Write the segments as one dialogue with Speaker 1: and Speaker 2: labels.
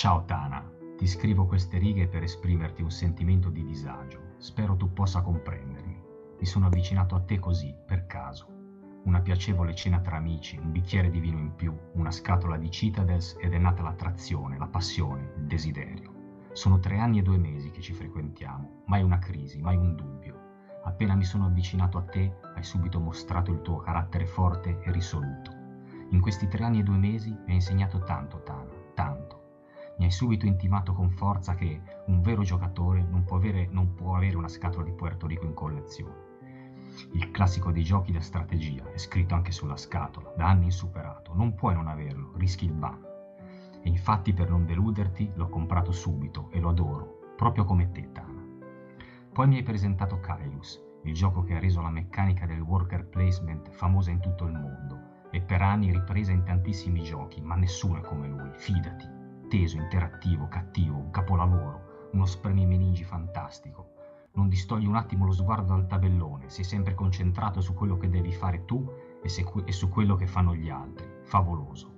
Speaker 1: Ciao Tana, ti scrivo queste righe per esprimerti un sentimento di disagio. Spero tu possa comprendermi. Mi sono avvicinato a te così, per caso. Una piacevole cena tra amici, un bicchiere di vino in più, una scatola di Citadels ed è nata l'attrazione, la passione, il desiderio. Sono tre anni e due mesi che ci frequentiamo, mai una crisi, mai un dubbio. Appena mi sono avvicinato a te, hai subito mostrato il tuo carattere forte e risoluto. In questi tre anni e due mesi mi hai insegnato tanto, Tana, tanto. Mi hai subito intimato con forza che un vero giocatore non può avere, non può avere una scatola di Puerto Rico in collezione. Il classico dei giochi da strategia è scritto anche sulla scatola, da anni insuperato. Non puoi non averlo, rischi il ban. E infatti per non deluderti l'ho comprato subito e lo adoro, proprio come te, Tana. Poi mi hai presentato Kailus, il gioco che ha reso la meccanica del worker placement famosa in tutto il mondo e per anni ripresa in tantissimi giochi, ma nessuno è come lui, fidati. Teso, interattivo, cattivo, un capolavoro, uno spremi meningi fantastico. Non distogli un attimo lo sguardo dal tabellone, sei sempre concentrato su quello che devi fare tu e, que- e su quello che fanno gli altri. Favoloso.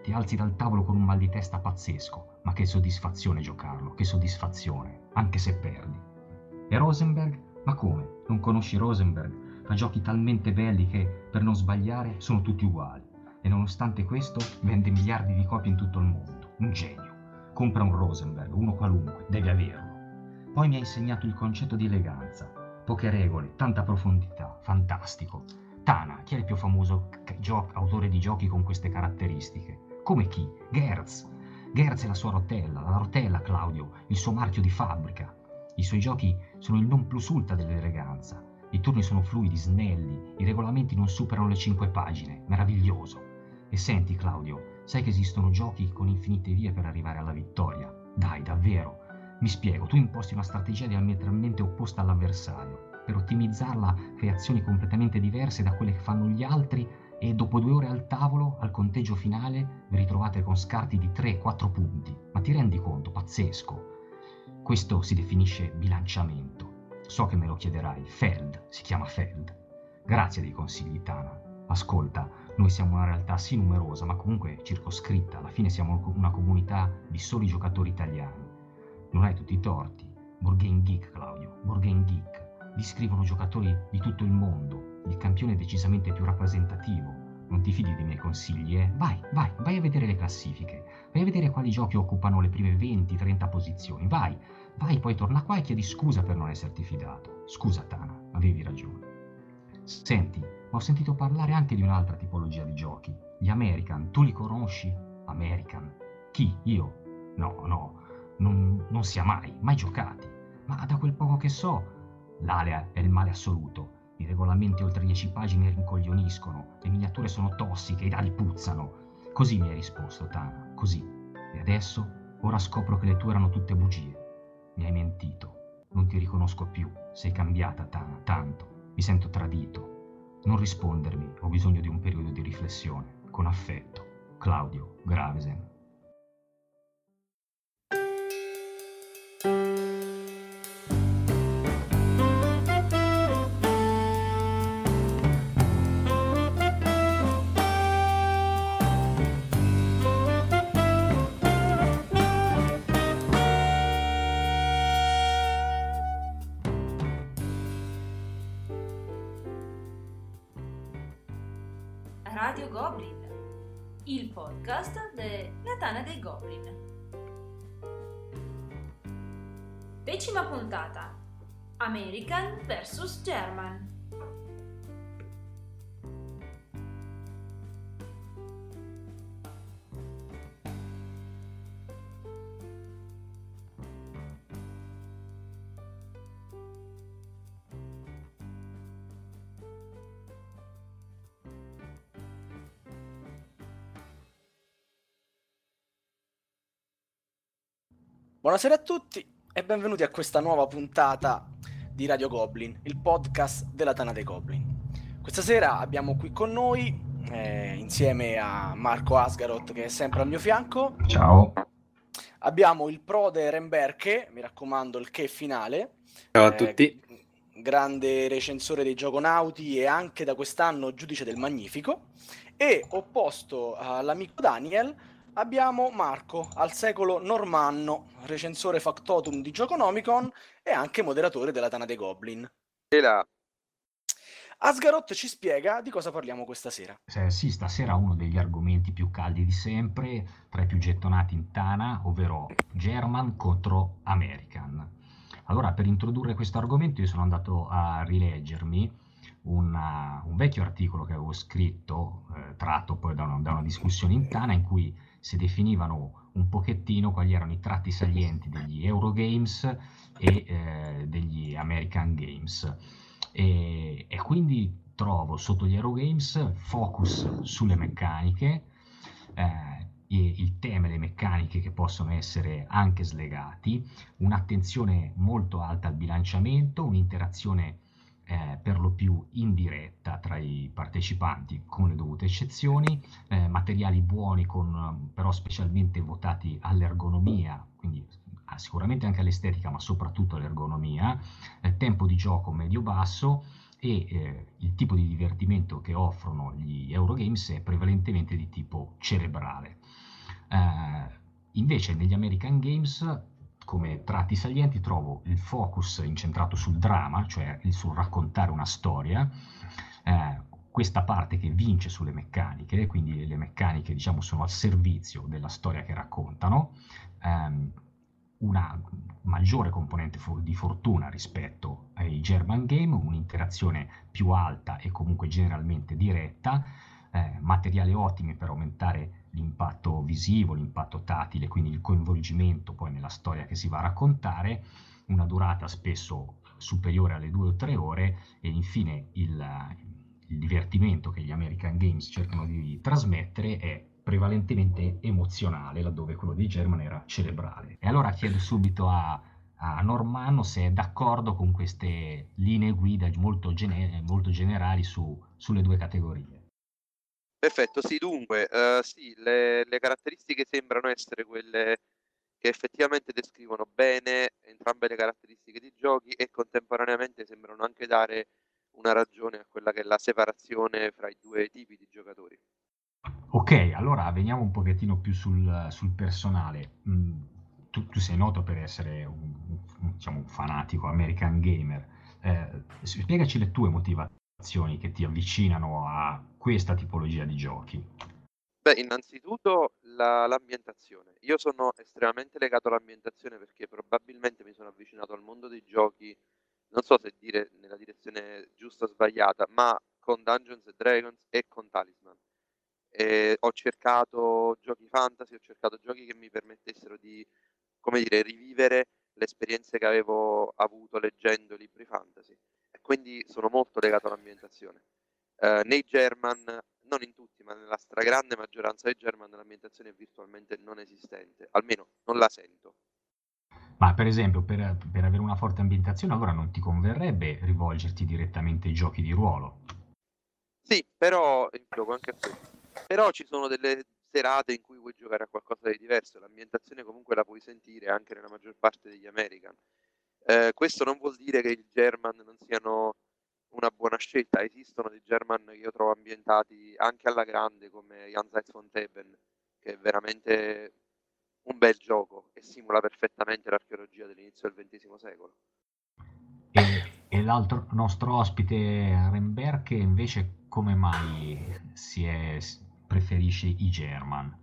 Speaker 1: Ti alzi dal tavolo con un mal di testa pazzesco, ma che soddisfazione giocarlo, che soddisfazione, anche se perdi. E Rosenberg? Ma come? Non conosci Rosenberg? Fa giochi talmente belli che, per non sbagliare, sono tutti uguali. E nonostante questo, vende miliardi di copie in tutto il mondo. Un genio. Compra un Rosenberg, uno qualunque, devi averlo. Poi mi ha insegnato il concetto di eleganza. Poche regole, tanta profondità, fantastico. Tana, chi è il più famoso gio- autore di giochi con queste caratteristiche? Come chi? Gertz. Gertz è la sua rotella, la rotella, Claudio, il suo marchio di fabbrica. I suoi giochi sono il non plus ultra dell'eleganza. I turni sono fluidi, snelli, i regolamenti non superano le cinque pagine. Meraviglioso. E senti, Claudio, sai che esistono giochi con infinite vie per arrivare alla vittoria? Dai, davvero. Mi spiego, tu imposti una strategia diametralmente opposta all'avversario. Per ottimizzarla crei completamente diverse da quelle che fanno gli altri e dopo due ore al tavolo, al conteggio finale, vi ritrovate con scarti di 3-4 punti. Ma ti rendi conto? Pazzesco. Questo si definisce bilanciamento. So che me lo chiederai. Feld, si chiama Feld. Grazie dei consigli, Tana. Ascolta, noi siamo una realtà sì numerosa, ma comunque circoscritta. Alla fine siamo una comunità di soli giocatori italiani. Non hai tutti i torti. Borgame Geek, Claudio. Borgame Geek. Vi scrivono giocatori di tutto il mondo. Il campione è decisamente più rappresentativo. Non ti fidi dei miei consigli, eh? Vai, vai, vai a vedere le classifiche. Vai a vedere quali giochi occupano le prime 20-30 posizioni. Vai, vai, poi torna qua e chiedi scusa per non esserti fidato. Scusa, Tana, avevi ragione. Senti, ho sentito parlare anche di un'altra tipologia di giochi. Gli American, tu li conosci? American? Chi? Io? No, no, non, non sia mai, mai giocati. Ma da quel poco che so, l'alea è il male assoluto. I regolamenti oltre 10 pagine rincoglioniscono, le miniature sono tossiche, i dadi puzzano. Così mi hai risposto, Tana, così. E adesso, ora scopro che le tue erano tutte bugie. Mi hai mentito. Non ti riconosco più. Sei cambiata, Tana, tanto. Mi sento tradito. Non rispondermi, ho bisogno di un periodo di riflessione. Con affetto. Claudio Gravesen.
Speaker 2: Vs German.
Speaker 3: Buonasera a tutti e benvenuti a questa nuova puntata di Radio Goblin, il podcast della Tana dei Goblin. Questa sera abbiamo qui con noi, eh, insieme a Marco Asgaroth che è sempre al mio fianco.
Speaker 1: Ciao.
Speaker 3: Abbiamo il prode Remberke, mi raccomando il che finale.
Speaker 4: Ciao a tutti.
Speaker 3: Grande recensore dei gioconauti e anche da quest'anno giudice del Magnifico. E opposto all'amico Daniel abbiamo Marco, al secolo normanno, recensore factotum di Gioconomicon e anche moderatore della Tana dei Goblin.
Speaker 4: E là.
Speaker 3: Asgaroth ci spiega di cosa parliamo questa sera.
Speaker 1: Eh, sì, stasera uno degli argomenti più caldi di sempre, tra i più gettonati in Tana, ovvero German contro American. Allora, per introdurre questo argomento io sono andato a rileggermi una, un vecchio articolo che avevo scritto, eh, tratto poi da una, da una, discussione in Tana, in cui si definivano un pochettino quali erano i tratti salienti degli Eurogames e eh, degli American Games. E, e, quindi trovo sotto gli Eurogames focus sulle meccaniche, eh, il tema e le meccaniche che possono essere anche slegati, un'attenzione molto alta al bilanciamento, un'interazione eh, per lo più indiretta tra i partecipanti, con le dovute eccezioni, eh, materiali buoni con, però specialmente votati all'ergonomia, quindi ah, sicuramente anche all'estetica, ma soprattutto all'ergonomia, eh, tempo di gioco medio-basso e eh, il tipo di divertimento che offrono gli Eurogames è prevalentemente di tipo cerebrale. Eh, invece negli American Games come tratti salienti trovo il focus incentrato sul dramma, cioè sul raccontare una storia, eh, questa parte che vince sulle meccaniche, quindi le meccaniche diciamo sono al servizio della storia che raccontano, ehm, una maggiore componente di fortuna rispetto ai German Game, un'interazione più alta e comunque generalmente diretta, eh, materiali ottimi per aumentare l'impatto visivo, l'impatto tattile, quindi il coinvolgimento poi nella storia che si va a raccontare, una durata spesso superiore alle due o tre ore e infine il, il divertimento che gli American Games cercano di trasmettere è prevalentemente emozionale, laddove quello di German era cerebrale. E allora chiedo subito a, a Normanno se è d'accordo con queste linee guida molto, gene, molto generali su, sulle due categorie.
Speaker 4: Perfetto, sì, dunque, uh, sì, le, le, caratteristiche sembrano essere quelle che effettivamente descrivono bene entrambe le caratteristiche di giochi e contemporaneamente sembrano anche dare una ragione a quella che è la separazione fra i due tipi di giocatori.
Speaker 1: Ok, allora veniamo un pochettino più sul, sul personale. Mm, tu, tu, sei noto per essere un, un, diciamo, un fanatico American gamer. Eh, spiegaci le tue motivazioni che ti avvicinano a questa tipologia di giochi?
Speaker 4: Beh, innanzitutto la, l'ambientazione. Io sono estremamente legato all'ambientazione perché probabilmente mi sono avvicinato al mondo dei giochi, non so se dire nella direzione giusta o sbagliata, ma con Dungeons and Dragons e con Talisman. E ho cercato giochi fantasy, ho cercato giochi che mi permettessero di, come dire, rivivere le esperienze che avevo avuto leggendo libri fantasy. Quindi sono molto legato all'ambientazione. Eh, nei German, non in tutti, ma nella stragrande maggioranza dei German l'ambientazione è virtualmente non esistente, almeno non la sento.
Speaker 1: Ma per esempio, per, per avere una forte ambientazione, allora non ti converrebbe rivolgerti direttamente ai giochi di ruolo?
Speaker 4: Sì, però. Però ci sono delle serate in cui vuoi giocare a qualcosa di diverso, l'ambientazione comunque la puoi sentire anche nella maggior parte degli American. Eh, questo non vuol dire che i German non siano una buona scelta. Esistono dei German che io trovo ambientati anche alla grande come Jenseits von Theben, che è veramente un bel gioco e simula perfettamente l'archeologia dell'inizio del XX secolo.
Speaker 1: E, e l'altro nostro ospite Renberg invece come mai è, preferisce i German?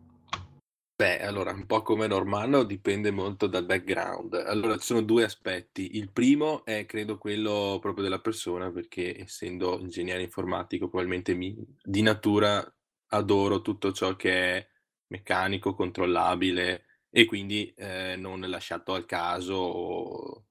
Speaker 5: Beh, allora, un po' come Normanno dipende molto dal background. Allora, ci sono due aspetti. Il primo è, credo, quello proprio della persona, perché essendo ingegnere informatico, probabilmente mi, di natura adoro tutto ciò che è meccanico, controllabile e quindi eh, non lasciato al caso o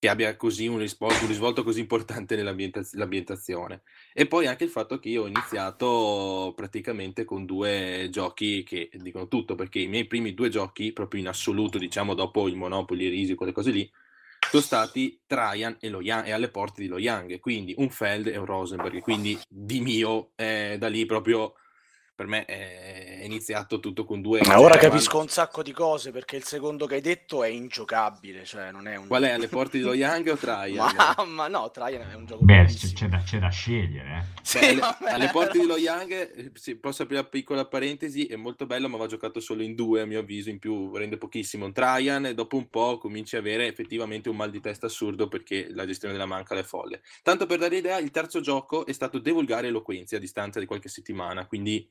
Speaker 5: che abbia così un, risvolto, un risvolto così importante nell'ambientazione. E poi anche il fatto che io ho iniziato praticamente con due giochi che dicono tutto, perché i miei primi due giochi, proprio in assoluto, diciamo dopo il Monopoly, il Risi, quelle cose lì, sono stati Traian e, e alle porte di Lo Young, quindi un Feld e un Rosenberg, quindi di mio, eh, da lì proprio per me è iniziato tutto con due...
Speaker 3: Ma ora capisco un sacco di cose perché il secondo che hai detto è ingiocabile, cioè non è un...
Speaker 5: Qual è, alle porte di lo Young o Traian?
Speaker 3: ma, ma no, Traian è un gioco
Speaker 1: Beh, c'è, c'è, da, c'è, da, scegliere. Eh.
Speaker 3: Sì,
Speaker 5: Beh, alle, alle, porte di lo Young, eh, sì, posso aprire una piccola parentesi, è molto bello ma va giocato solo in due a mio avviso, in più rende pochissimo un Traian e dopo un po' cominci a avere effettivamente un mal di testa assurdo perché la gestione della manca è folle. Tanto per dare idea, il terzo gioco è stato Divulgare Eloquenza a distanza di qualche settimana, quindi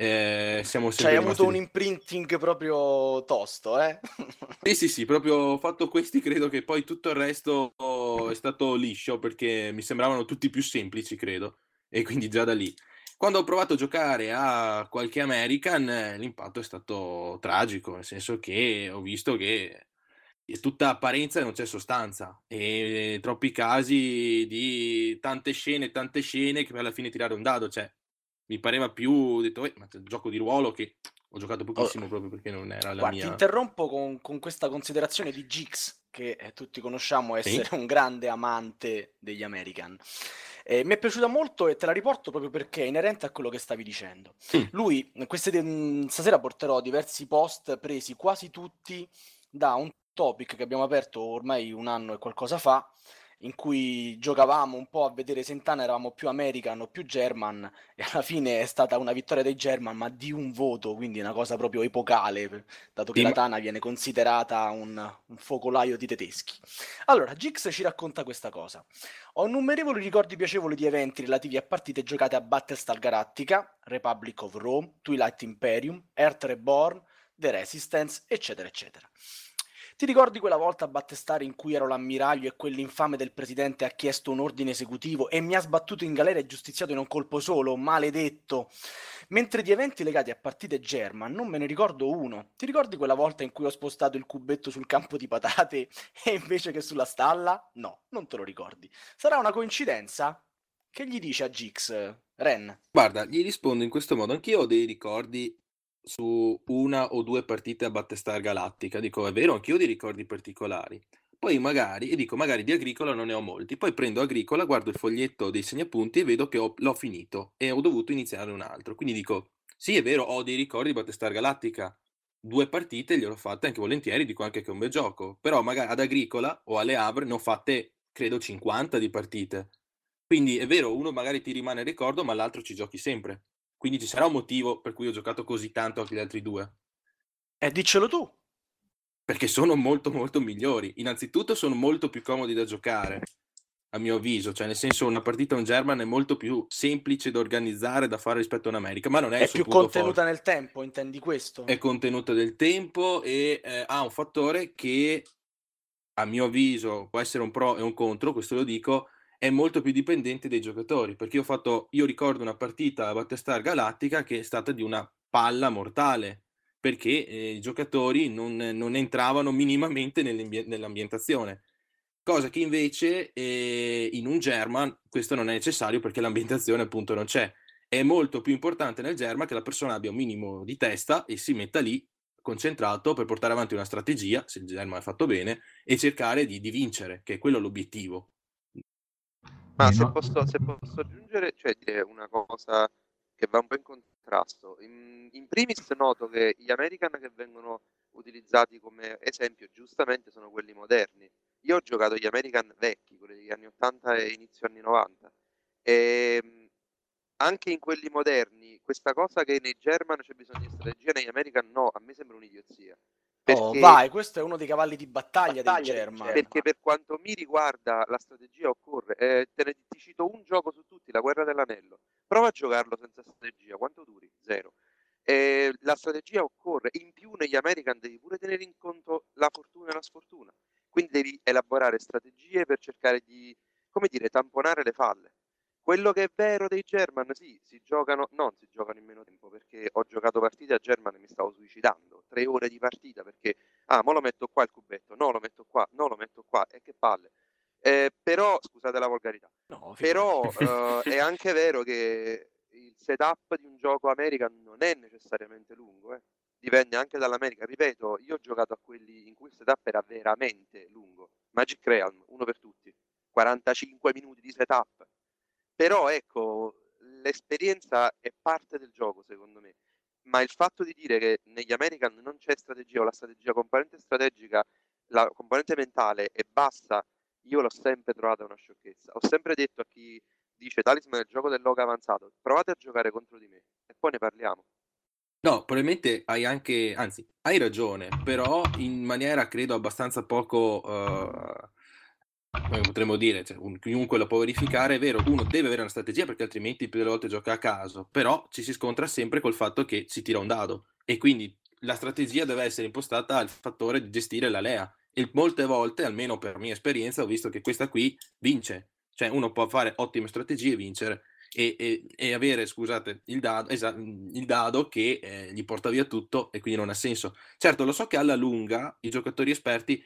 Speaker 5: eh, siamo
Speaker 3: cioè, hai avuto un imprinting proprio tosto, eh?
Speaker 5: sì, sì, sì, proprio fatto questi, credo che poi tutto il resto è stato liscio perché mi sembravano tutti più semplici, credo, e quindi già da lì. Quando ho provato a giocare a qualche American, l'impatto è stato tragico, nel senso che ho visto che è tutta apparenza e non c'è sostanza, e troppi casi di tante scene, tante scene che alla fine tirare un dado, cioè mi pareva più, ho detto, eh, ma c'è il gioco di ruolo che ho giocato pochissimo oh, proprio perché non era la
Speaker 3: guarda,
Speaker 5: mia...
Speaker 3: ti interrompo con, con, questa considerazione di Gix, che eh, tutti conosciamo essere sì? un grande amante degli American. Eh, mi è piaciuta molto e te la riporto proprio perché è inerente a quello che stavi dicendo. Mm. Lui, queste, mh, stasera porterò diversi post presi quasi tutti da un topic che abbiamo aperto ormai un anno e qualcosa fa, in cui giocavamo un po' a vedere Sentana, eravamo più American o più German e alla fine è stata una vittoria dei German ma di un voto, quindi una cosa proprio epocale, dato che sì, la Tana viene considerata un, un, focolaio di tedeschi. Allora, Gix ci racconta questa cosa. Ho innumerevoli ricordi piacevoli di eventi relativi a partite giocate a Battlestar Galactica, Republic of Rome, Twilight Imperium, Earth Reborn, The Resistance, eccetera, eccetera. Ti ricordi quella volta a Battestare in cui ero l'ammiraglio e quell'infame del presidente ha chiesto un ordine esecutivo e mi ha sbattuto in galera e giustiziato in un colpo solo, maledetto? Mentre di eventi legati a partite German non me ne ricordo uno. Ti ricordi quella volta in cui ho spostato il cubetto sul campo di patate e invece che sulla stalla? No, non te lo ricordi. Sarà una coincidenza? Che gli dice a Gix, Ren?
Speaker 5: Guarda, gli rispondo in questo modo. Anch'io ho dei ricordi su una o due partite a Battestar Galattica. Dico, è vero, anch'io ho dei ricordi particolari. Poi magari, e dico, magari di Agricola non ne ho molti. Poi prendo Agricola, guardo il foglietto dei segnapunti e vedo che ho, l'ho finito e ho dovuto iniziare un altro. Quindi dico, sì, è vero, ho dei ricordi di Battestar Galattica. Due partite gliel'ho fatte anche volentieri, dico anche che è un bel gioco. Però magari ad Agricola o alle Havre ne ho fatte, credo, 50 di partite. Quindi è vero, uno magari ti rimane ricordo, ma l'altro ci giochi sempre. Quindi ci sarà un motivo per cui ho giocato così tanto anche gli altri due.
Speaker 3: Eh, diccelo tu.
Speaker 5: Perché sono molto molto migliori. Innanzitutto sono molto più comodi da giocare, a mio avviso. Cioè, nel senso, una partita un German è molto più semplice da organizzare, da fare rispetto a un'America. Ma non è,
Speaker 3: è più contenuta forte. nel tempo, intendi questo?
Speaker 5: È contenuta nel tempo e eh, ha un fattore che, a mio avviso, può essere un pro e un contro, questo lo dico, è molto più dipendente dai giocatori, perché io ho fatto, io ricordo una partita a Battlestar Galactica che è stata di una palla mortale, perché eh, i giocatori non, non entravano minimamente nell'ambientazione. Cosa che invece eh, in un German questo non è necessario perché l'ambientazione appunto non c'è. È molto più importante nel German che la persona abbia un minimo di testa e si metta lì concentrato per portare avanti una strategia, se il German è fatto bene, e cercare di, di vincere, che è quello l'obiettivo.
Speaker 4: Ma se posso, se posso aggiungere, cioè dire una cosa che va un po' in contrasto. In, in primis noto che gli American che vengono utilizzati come esempio giustamente sono quelli moderni. Io ho giocato gli American vecchi, quelli degli anni 80 e inizio anni 90. E ehm, anche in quelli moderni, questa cosa che nei German c'è bisogno di strategia, negli American no, a me sembra un'idiozia.
Speaker 3: Oh, perché... Oh, vai, questo è uno dei cavalli di battaglia, battaglia del German.
Speaker 4: Perché per quanto mi riguarda la strategia occorre. Eh, te ne ti cito un gioco su tutti, la guerra dell'anello. Prova a giocarlo senza strategia, quanto duri? Zero. Eh, la strategia occorre, in più negli American devi pure tenere in conto la fortuna e la sfortuna. Quindi devi elaborare strategie per cercare di, come dire, tamponare le falle. Quello che è vero dei German, sì, si giocano, non si giocano in meno tempo, perché ho giocato partite a German e mi stavo suicidando. Tre ore di partita perché, ah, mo lo metto qua il cubetto, no, lo metto qua, no, lo metto qua, e che palle. Eh, però, scusate la volgarità, no, però eh, è anche vero che il setup di un gioco American non è necessariamente lungo, eh. dipende anche dall'America. Ripeto, io ho giocato a quelli in cui il setup era veramente lungo. Magic Realm, uno per tutti, 45 minuti di setup però ecco, l'esperienza è parte del gioco, secondo me. Ma il fatto di dire che negli American non c'è strategia o la strategia componente strategica, la componente mentale è bassa, io l'ho sempre trovata una sciocchezza. Ho sempre detto a chi dice Talisman è il gioco del log avanzato, provate a giocare contro di me e poi ne parliamo.
Speaker 5: No, probabilmente hai anche, anzi, hai ragione, però in maniera credo abbastanza poco, uh, come potremmo dire, cioè, un, chiunque lo può verificare, è vero, uno deve avere una strategia perché altrimenti più delle volte gioca a caso, però ci si scontra sempre col fatto che si tira un dado. E quindi la strategia deve essere impostata al fattore di gestire la lea. E molte volte, almeno per mia esperienza, ho visto che questa qui vince, cioè uno può fare ottime strategie e vincere. E, e, e avere, scusate, il dado, esa- il dado che eh, gli porta via tutto e quindi non ha senso. Certo, lo so che alla lunga i giocatori esperti,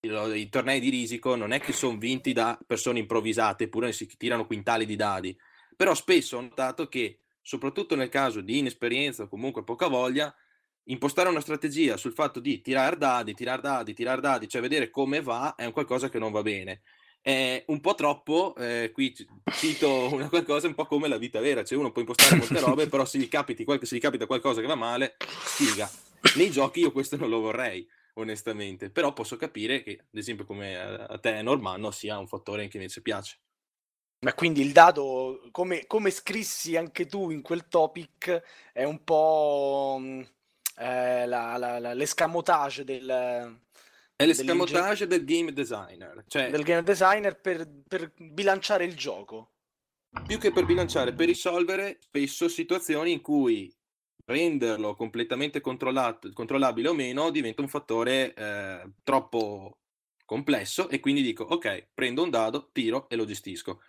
Speaker 5: i, tornei di risico non è che sono vinti da persone improvvisate, eppure si tirano quintali di dadi, però spesso ho notato che, soprattutto nel caso di inesperienza o comunque poca voglia, impostare una strategia sul fatto di tirare dadi, tirare dadi, tirare dadi, cioè vedere come va, è un qualcosa che non va bene è un po' troppo, eh, qui cito una qualcosa un po' come la vita vera, cioè uno può impostare molte robe, però se gli, capiti, se gli capita qualcosa che va male, sfiga. Nei giochi io questo non lo vorrei, onestamente, però posso capire che, ad esempio, come a te Normanno sia un fattore che invece piace.
Speaker 3: Ma quindi il dato, come, come scrissi anche tu in quel topic, è un po' mm, eh, la, la, la, l'escamotage del,
Speaker 5: è l'escamotage del game designer. Cioè,
Speaker 3: del game designer per, per, bilanciare il gioco.
Speaker 5: Più che per bilanciare, per risolvere spesso situazioni in cui renderlo completamente controllabile o meno diventa un fattore eh, troppo complesso e quindi dico ok, prendo un dado, tiro e lo gestisco.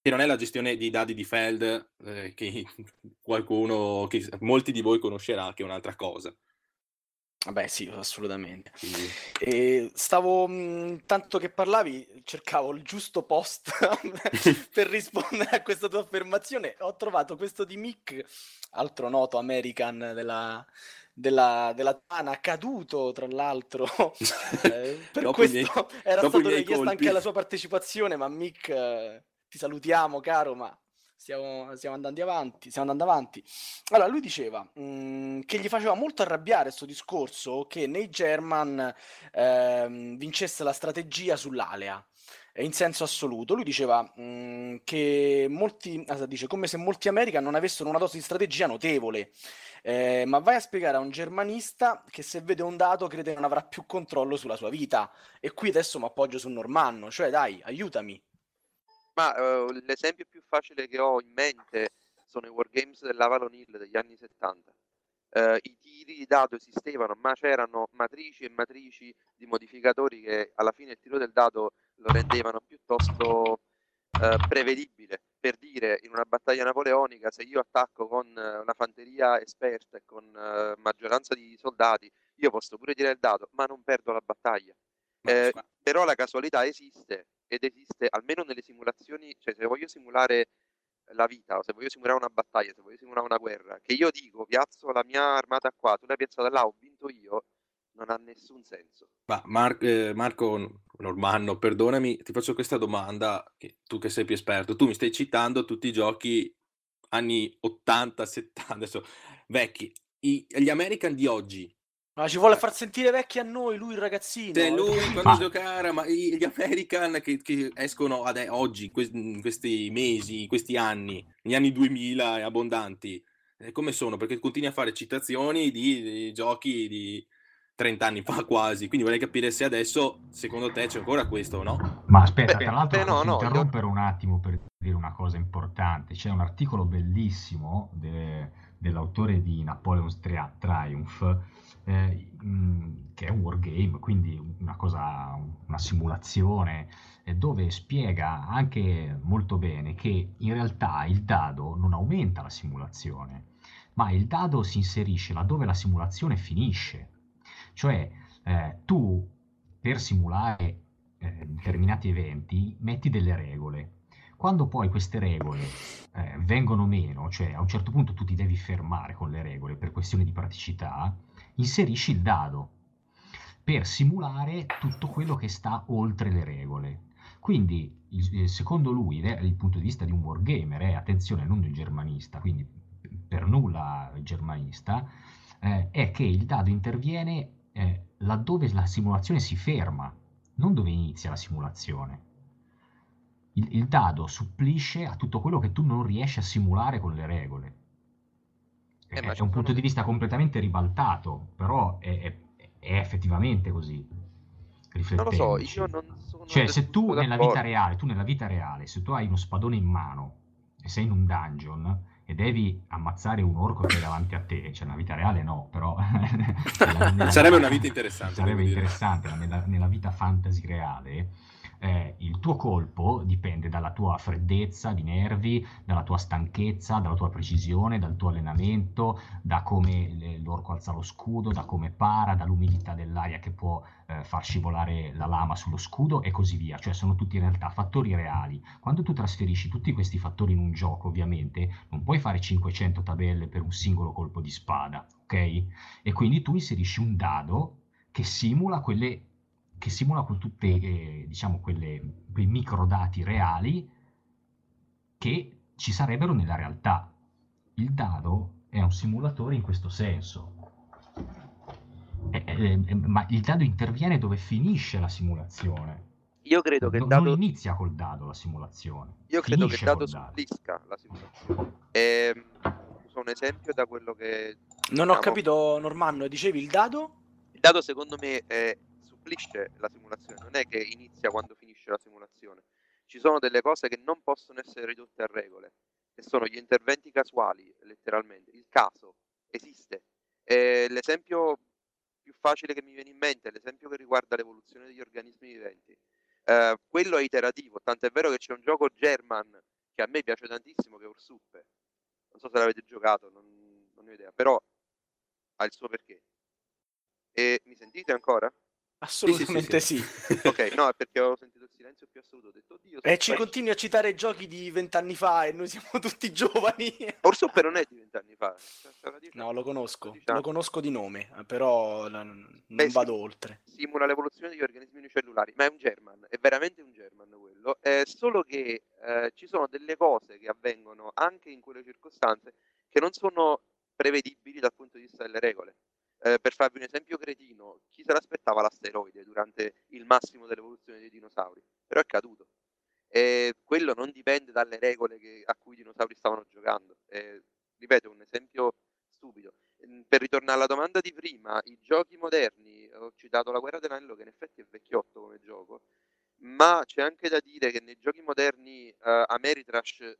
Speaker 5: Che non è la gestione di dadi di Feld eh, che qualcuno, che molti di voi conoscerà, che è un'altra cosa.
Speaker 3: Vabbè, sì, assolutamente. E stavo, mhmm, tanto che parlavi, cercavo il giusto post per rispondere a questa tua affermazione. Ho trovato questo di Mick, altro noto American della, della, della Tana, caduto tra l'altro. eh, per
Speaker 5: Dopo
Speaker 3: questo
Speaker 5: miei-
Speaker 3: era stato richiesto anche
Speaker 5: colpi.
Speaker 3: la sua partecipazione, ma Mick, eh, ti salutiamo caro, ma stiamo, stiamo andando avanti. Stiamo andando avanti. Allora, lui diceva mh, che gli faceva molto arrabbiare questo discorso che nei German ehm, vincesse la strategia sull'alea. eh, In senso assoluto, lui diceva mh, che molti, ah, dice, come se molti American non avessero una dose di strategia notevole. Eh, ma vai a spiegare a un germanista che se vede un dato crede non avrà più controllo sulla sua vita. E qui adesso mi appoggio sul Normanno, cioè dai, aiutami.
Speaker 4: Ma eh, l'esempio più facile che ho in mente sono i wargames dell'Avalon Hill degli anni 70. Eh, I tiri di dado esistevano, ma c'erano matrici e matrici di modificatori che alla fine il tiro del dado lo rendevano piuttosto eh, prevedibile. Per dire, in una battaglia napoleonica, se io attacco con una fanteria esperta e con maggioranza di soldati, io posso pure tirare il dado, ma non perdo la battaglia. Eh, però la casualità esiste ed esiste almeno nelle simulazioni, cioè se voglio simulare la vita, o se voglio simulare una battaglia, se voglio simulare una guerra, che io dico piazzo la mia armata qua, tu l'hai piazzata là, ho vinto io, non ha nessun senso.
Speaker 5: Ma Mar- eh, Marco Normanno, perdonami, ti faccio questa domanda, che tu che sei più esperto, tu mi stai citando tutti i giochi anni 80, 70, adesso vecchi, I- gli American di oggi,
Speaker 3: Ma ci vuole far sentire vecchi a noi, lui il ragazzino.
Speaker 5: se
Speaker 3: avete
Speaker 5: lui quando giocare, ma i- gli American che, che escono ade- oggi, que- in questi mesi, in questi anni, negli anni 2000 e abbondanti, eh, come sono? Perché continui a fare citazioni di, di giochi di 30 anni fa quasi, quindi vorrei capire se adesso, secondo te, c'è ancora questo o no?
Speaker 1: Ma aspetta,
Speaker 4: Beh,
Speaker 1: tra l'altro
Speaker 4: beh, no, no, io-
Speaker 1: interrompere un attimo per dire una cosa importante. C'è un articolo bellissimo de- dell'autore di Napoleon's Tri- Triumph, eh, mh, che è un wargame, quindi una cosa, una simulazione, eh, dove spiega anche molto bene che in realtà il dado non aumenta la simulazione, ma il dado si inserisce laddove la simulazione finisce. Cioè, eh, tu per simulare eh, determinati eventi metti delle regole. Quando poi queste regole eh, vengono meno, cioè a un certo punto tu ti devi fermare con le regole per questioni di praticità, inserisci il dado per simulare tutto quello che sta oltre le regole. Quindi, il, secondo lui, il punto di vista di un wargamer, è, attenzione, non del germanista, quindi per nulla germanista, eh, è che il dado interviene eh, laddove la simulazione si ferma, non dove inizia la simulazione. Il, il, dado supplisce a tutto quello che tu non riesci a simulare con le regole. Eh, è, un punto di vista completamente ribaltato, però è, è, è effettivamente così.
Speaker 4: Non lo so, io non sono...
Speaker 1: Cioè, se tu nella vita reale, tu nella vita reale, se tu hai uno spadone in mano e sei in un dungeon, e devi ammazzare un orco che è davanti a te, cioè nella vita reale no, però...
Speaker 5: nella, sarebbe una vita interessante.
Speaker 1: Sarebbe interessante, nella, nella, vita fantasy reale eh, il tuo colpo dipende dalla tua freddezza di nervi, dalla tua stanchezza, dalla tua precisione, dal tuo allenamento, da come l'orco alza lo scudo, da come para, dall'umidità dell'aria che può eh, far scivolare la lama sullo scudo e così via. Cioè sono tutti in realtà fattori reali. Quando tu trasferisci tutti questi fattori in un gioco, ovviamente, non puoi fare 500 tabelle per un singolo colpo di spada, ok? E quindi tu inserisci un dado che simula quelle che simula con tutti eh, diciamo, quelle, quei microdati reali che ci sarebbero nella realtà. Il dado è un simulatore in questo senso. Eh, eh, ma il dado interviene dove finisce la simulazione.
Speaker 4: Io credo che
Speaker 1: il
Speaker 4: dado...
Speaker 1: Non inizia col dado la simulazione.
Speaker 4: Io credo che il dado supplisca la simulazione. E, ehm, uso un esempio da quello che...
Speaker 3: Non diciamo... ho capito, Normanno, dicevi il dado?
Speaker 4: Il dado secondo me è supplisce la simulazione, non è che inizia quando finisce la simulazione. Ci sono delle cose che non possono essere ridotte a regole, che sono gli interventi casuali, letteralmente. Il caso esiste. E l'esempio più facile che mi viene in mente è l'esempio che riguarda l'evoluzione degli organismi viventi. Eh, quello è iterativo, tanto è vero che c'è un gioco German che a me piace tantissimo, che è Ursuppe. Non so se l'avete giocato, non, non ho idea, però ha il suo perché. E mi sentite ancora?
Speaker 3: Assolutamente sì. sì,
Speaker 4: sì. ok, no, perché ho sentito il silenzio più assoluto. Ho detto, Dio.
Speaker 3: E ci continui a citare giochi di vent'anni fa e noi siamo tutti giovani.
Speaker 4: Orsoppe non è di vent'anni fa.
Speaker 3: Cioè, no, lo conosco. Lo conosco di nome, però non Beh, vado sim- oltre.
Speaker 4: Simula l'evoluzione degli organismi unicellulari, ma è un German, è veramente un German quello. È solo che eh, ci sono delle cose che avvengono anche in quelle circostanze che non sono prevedibili dal punto di vista delle regole. Eh, per farvi un esempio cretino, chi se l'aspettava l'asteroide durante il massimo dell'evoluzione dei dinosauri? Però è caduto. E quello non dipende dalle regole che, a cui i dinosauri stavano giocando. E, ripeto, un esempio stupido. Ehm, per ritornare alla domanda di prima, i giochi moderni, ho citato la guerra dell'anello che in effetti è vecchiotto come gioco, ma c'è anche da dire che nei giochi moderni uh, Ameritrash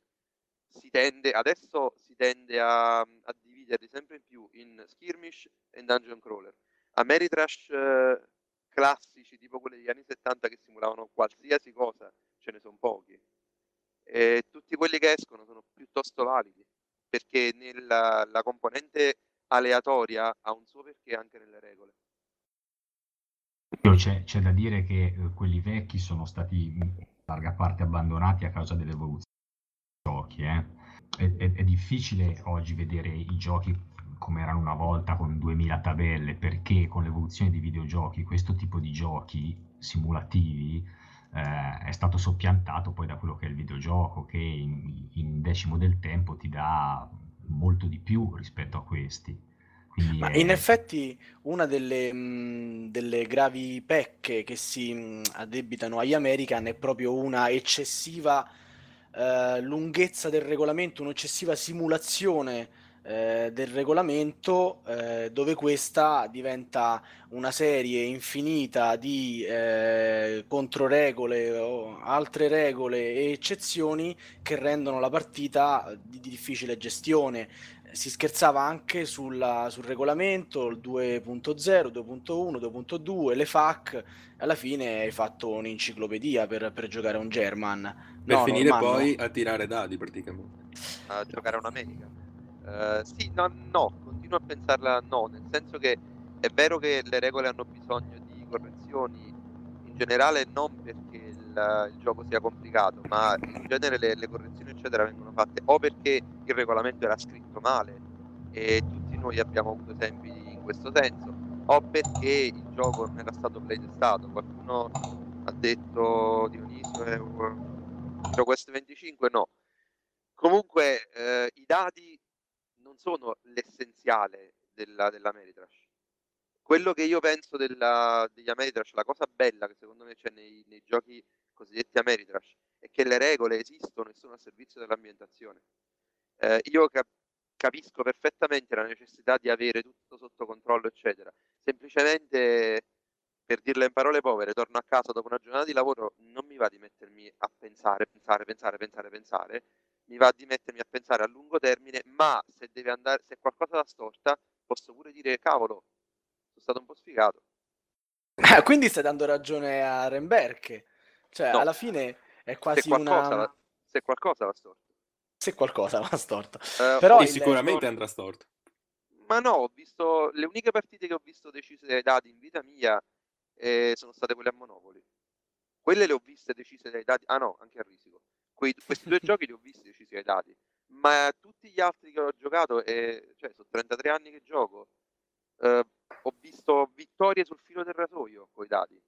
Speaker 4: si tende, adesso si tende a, a dividerli sempre in più in skirmish e dungeon crawler. Ameritrash eh, classici, tipo quelli degli anni 70 che simulavano qualsiasi cosa, ce ne sono pochi. E tutti quelli che escono sono piuttosto validi, perché nella, la componente aleatoria ha un suo perché anche nelle regole.
Speaker 1: C'è, c'è da dire che eh, quelli vecchi sono stati in larga parte abbandonati a causa dell'evoluzione giochi. Eh. È, è, è, difficile oggi vedere i giochi come erano una volta con 2000 tabelle, perché con l'evoluzione dei videogiochi questo tipo di giochi simulativi eh, è stato soppiantato poi da quello che è il videogioco, che in, in decimo del tempo ti dà molto di più rispetto a questi.
Speaker 3: Ma è... in effetti una delle, mh, delle, gravi pecche che si mh, addebitano agli American è proprio una eccessiva eh, lunghezza del regolamento, un'eccessiva simulazione eh, del regolamento eh, dove questa diventa una serie infinita di eh, controregole o altre regole e eccezioni che rendono la partita di, di difficile gestione si scherzava anche sulla, sul regolamento, il 2.0, 2.1, 2.2, le FAC, alla fine hai fatto un'enciclopedia per, per giocare un German.
Speaker 5: Per no, finire Norman, poi no. a tirare dadi praticamente.
Speaker 4: A giocare a un'America. Uh, sì, no, no, continuo a pensarla no, nel senso che è vero che le regole hanno bisogno di correzioni in generale non perché il, il gioco sia complicato, ma in genere le, le, correzioni eccetera vengono fatte o perché il regolamento era scritto male e tutti noi abbiamo avuto esempi in questo senso, o perché il gioco non era stato playtestato, qualcuno ha detto Dionisio è Hero Quest 25 no. Comunque eh, i dati non sono l'essenziale della, dell'Ameritrash quello che io penso della, degli Ameritrash la cosa bella che secondo me c'è nei, nei giochi cosiddetti Ameritrash è che le regole esistono e sono a servizio dell'ambientazione. Eh, io cap- capisco perfettamente la necessità di avere tutto sotto controllo eccetera. Semplicemente per dirle in parole povere, torno a casa dopo una giornata di lavoro, non mi va di mettermi a pensare, pensare, pensare, pensare, pensare, mi va di mettermi a pensare a lungo termine, ma se deve andare, se qualcosa da storta, posso pure dire, cavolo, sono stato un po' sfigato.
Speaker 3: Ah, quindi stai dando ragione a Remberg, cioè no. alla fine è quasi
Speaker 4: se qualcosa,
Speaker 3: una...
Speaker 4: Va, se qualcosa va storto.
Speaker 3: Se qualcosa va storto.
Speaker 5: Uh, Però il... sicuramente andrà storto.
Speaker 4: Ma no, ho visto le uniche partite che ho visto decise dai dati in vita mia eh, sono state quelle a Monopoli. Quelle le ho viste decise dai dati. Ah no, anche a Risico. Quei, questi due giochi li ho visti decisi dai dati. Ma tutti gli altri che ho giocato, eh, cioè sono 33 anni che gioco, eh, ho visto vittorie sul filo del rasoio con i dati.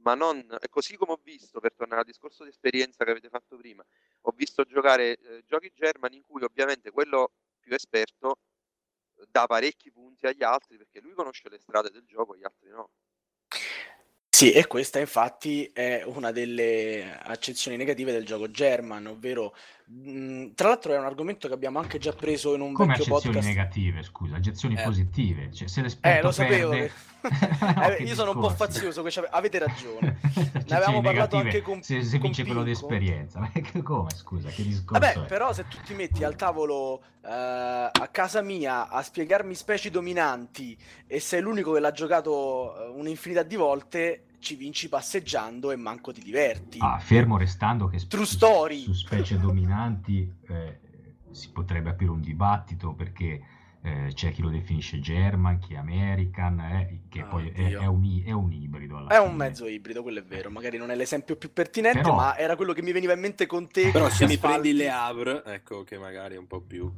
Speaker 4: Ma non, così come ho visto, per tornare al discorso di esperienza che avete fatto prima, ho visto giocare eh, giochi germani in cui ovviamente quello più esperto dà parecchi punti agli altri perché lui conosce le strade del gioco, gli altri no.
Speaker 3: Sì, e questa infatti è una delle accezioni negative del gioco German, ovvero mh, tra l'altro è un argomento che abbiamo anche già preso in un
Speaker 1: Come
Speaker 3: vecchio podcast.
Speaker 1: negative, scusa, accezioni
Speaker 3: Eh.
Speaker 1: positive. Cioè, se
Speaker 3: Eh,
Speaker 1: l'esperto
Speaker 3: lo sapevo.
Speaker 1: perde... No,
Speaker 3: Eh, io sono un po' fazioso, avete ragione. Ne avevamo parlato anche con,
Speaker 1: se, se
Speaker 3: con
Speaker 1: vince quello di esperienza. Come, scusa, che discorso
Speaker 3: Vabbè,
Speaker 1: è?
Speaker 3: però se tu ti metti al tavolo eh, a casa mia a spiegarmi specie dominanti e sei l'unico che l'ha giocato eh, un'infinità di volte, ci vinci passeggiando e manco ti diverti.
Speaker 1: Ah, fermo restando che
Speaker 3: True
Speaker 1: su,
Speaker 3: story.
Speaker 1: su specie dominanti eh, si potrebbe aprire un dibattito perché eh, c'è chi lo definisce German, chi American, eh, che
Speaker 3: Ah,
Speaker 1: poi è, è un, è un ibrido. alla
Speaker 3: È un
Speaker 1: fine.
Speaker 3: mezzo ibrido, quello è vero. Magari non è l'esempio più pertinente,
Speaker 1: Però-
Speaker 3: ma era quello che mi veniva in mente con te.
Speaker 5: Però se mi prendi. Le Havre, ecco che magari è un po' più...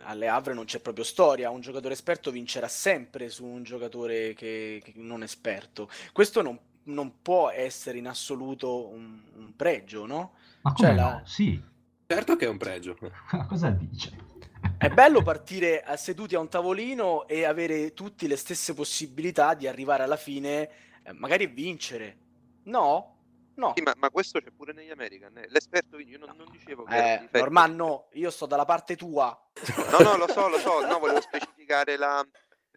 Speaker 3: Alle Havre non c'è proprio storia, un giocatore esperto vincerà sempre su un giocatore che, che non esperto. Questo non, non può essere in assoluto un, un pregio, no?
Speaker 1: Ma
Speaker 3: Cioè,
Speaker 1: no?
Speaker 3: la-
Speaker 1: Sì,
Speaker 5: Certo che è un pregio.
Speaker 1: cosa dice?
Speaker 3: È bello partire seduti a un tavolino e avere tutti le stesse possibilità di arrivare alla fine, eh, magari vincere. No? No.
Speaker 4: Sì, ma, ma questo c'è pure negli American. eh. L'esperto, quindi io non, non dicevo che
Speaker 3: Eh. Norman no, io sto dalla parte tua.
Speaker 4: No, no, lo so, lo so, no, volevo specificare la,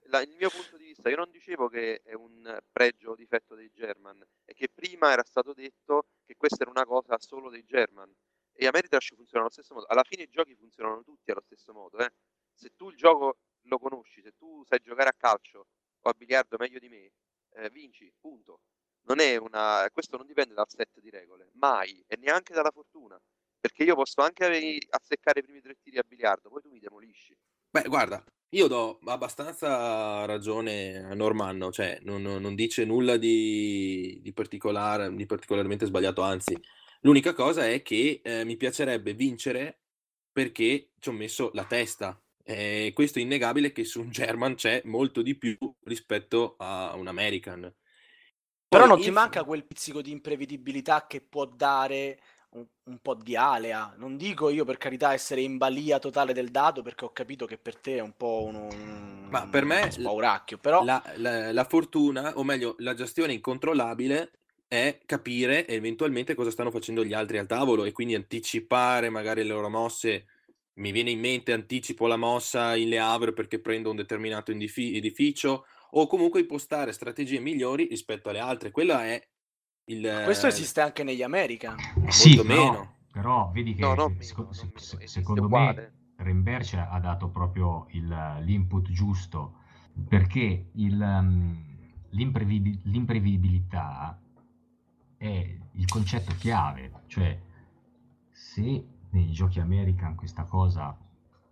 Speaker 4: la- il mio punto di vista. Io non dicevo che è un pregio o difetto dei German, è che prima era stato detto che questa era una cosa solo dei German. E Ameritrash funziona allo stesso modo. Alla fine i giochi funzionano tutti allo stesso modo. Eh. Se tu il gioco lo conosci, se tu sai giocare a calcio o a biliardo meglio di me, eh, vinci, punto. Non è una... Questo non dipende dal set di regole, mai, e neanche dalla fortuna. Perché io posso anche azzeccare i primi tre tiri a biliardo, poi tu mi demolisci.
Speaker 5: Beh, guarda, io do abbastanza ragione a Normanno, cioè non, non- dice nulla di, di particolare, di particolarmente sbagliato, anzi, l'unica cosa è che eh, mi piacerebbe vincere perché ci ho messo la testa. E questo è innegabile che su un German c'è molto di più rispetto a un American.
Speaker 3: Però non ti manca quel pizzico di imprevedibilità che può dare un, un po' di alea. Non dico io per carità essere in balia totale del dato perché ho capito che per te è un po' uno, un,
Speaker 5: Ma per me
Speaker 3: uno spauracchio, però
Speaker 5: La, la- la fortuna, o meglio, la gestione incontrollabile è capire eventualmente cosa stanno facendo gli altri al tavolo e quindi anticipare magari le loro mosse. Mi viene in mente, anticipo la mossa in Le Havre perché prendo un determinato edificio o comunque impostare strategie migliori rispetto alle altre. Quella è il...
Speaker 3: questo esiste anche negli American.
Speaker 1: Eh sì,
Speaker 5: molto
Speaker 1: però,
Speaker 5: meno.
Speaker 1: però vedi che
Speaker 4: No, non meno,
Speaker 1: se-
Speaker 4: esiste
Speaker 1: secondo
Speaker 4: uguale.
Speaker 1: me Remberch ha dato proprio il- l'input giusto perché il, um, l'imprevibi- l'imprevedibilità è il concetto chiave, cioè se nei giochi American questa cosa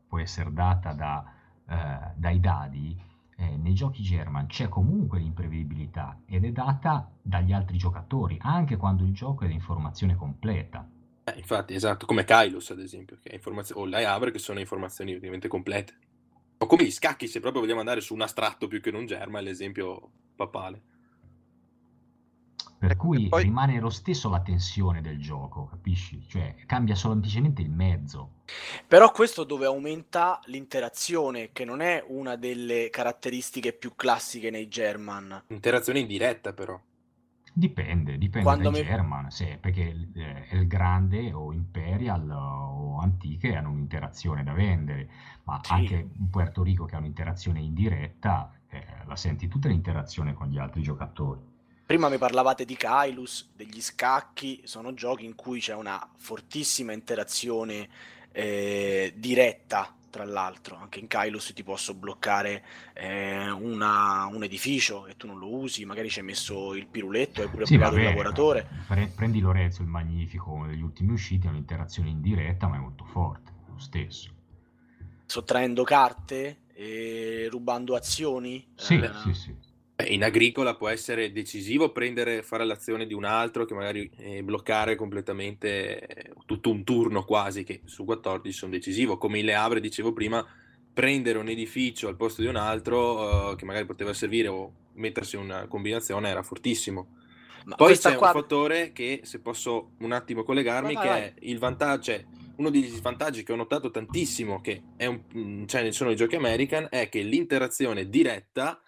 Speaker 1: può essere data da, eh, dai dadi, eh, nei giochi German c'è comunque l'imprevedibilità ed è data dagli altri giocatori, anche quando il gioco è di informazione completa.
Speaker 5: Eh, infatti, esatto, come Kailos ad esempio, informazio- o Le Havre che sono informazioni ovviamente complete. O come gli scacchi, se proprio vogliamo andare su un astratto più che un germa, è l'esempio papale.
Speaker 1: Per
Speaker 4: Ecco,
Speaker 1: cui
Speaker 4: poi-
Speaker 1: rimane lo stesso la tensione del gioco, capisci? Cioè cambia semplicemente il mezzo.
Speaker 3: Però questo dove aumenta l'interazione, che non è una delle caratteristiche più classiche nei German.
Speaker 5: Interazione in diretta, però.
Speaker 1: Dipende, dipende
Speaker 3: Quando
Speaker 1: dai
Speaker 3: mi-
Speaker 1: German, se, perché eh, il grande o Imperial o Antiche hanno un'interazione da vendere, ma
Speaker 3: Sì.
Speaker 1: anche in Puerto Rico che ha un'interazione indiretta, eh, la senti tutta l'interazione con gli altri giocatori.
Speaker 3: Prima mi parlavate di Kailus, degli scacchi, sono giochi in cui c'è una fortissima interazione eh, diretta, tra l'altro. Anche in Kailus ti posso bloccare eh, una- un edificio e tu non lo usi, magari ci hai messo il piruletto, hai pure
Speaker 1: Sì,
Speaker 3: il lavoratore.
Speaker 1: pre- prendi Lorenzo il Magnifico, uno degli ultimi usciti, ha un'interazione indiretta, ma è molto forte, è lo stesso.
Speaker 3: Sottraendo carte e rubando azioni.
Speaker 1: Sì,
Speaker 3: eh,
Speaker 1: sì, sì.
Speaker 5: Beh, in agricola può essere decisivo prendere, fare l'azione di un altro che magari eh, bloccare completamente eh, tutto un turno quasi, che su 14 sono decisivo. Come in Le Havre, dicevo prima, prendere un edificio al posto di un altro eh, che magari poteva servire o mettersi una combinazione era fortissimo.
Speaker 3: Ma
Speaker 5: Poi c'è
Speaker 3: qua...
Speaker 5: un fattore che, se posso un attimo collegarmi,
Speaker 3: Vai,
Speaker 5: che
Speaker 3: vai,
Speaker 5: è il vantaggio, cioè, uno degli svantaggi che ho notato tantissimo, che è un, mm, cioè, sono i giochi American, è che l'interazione diretta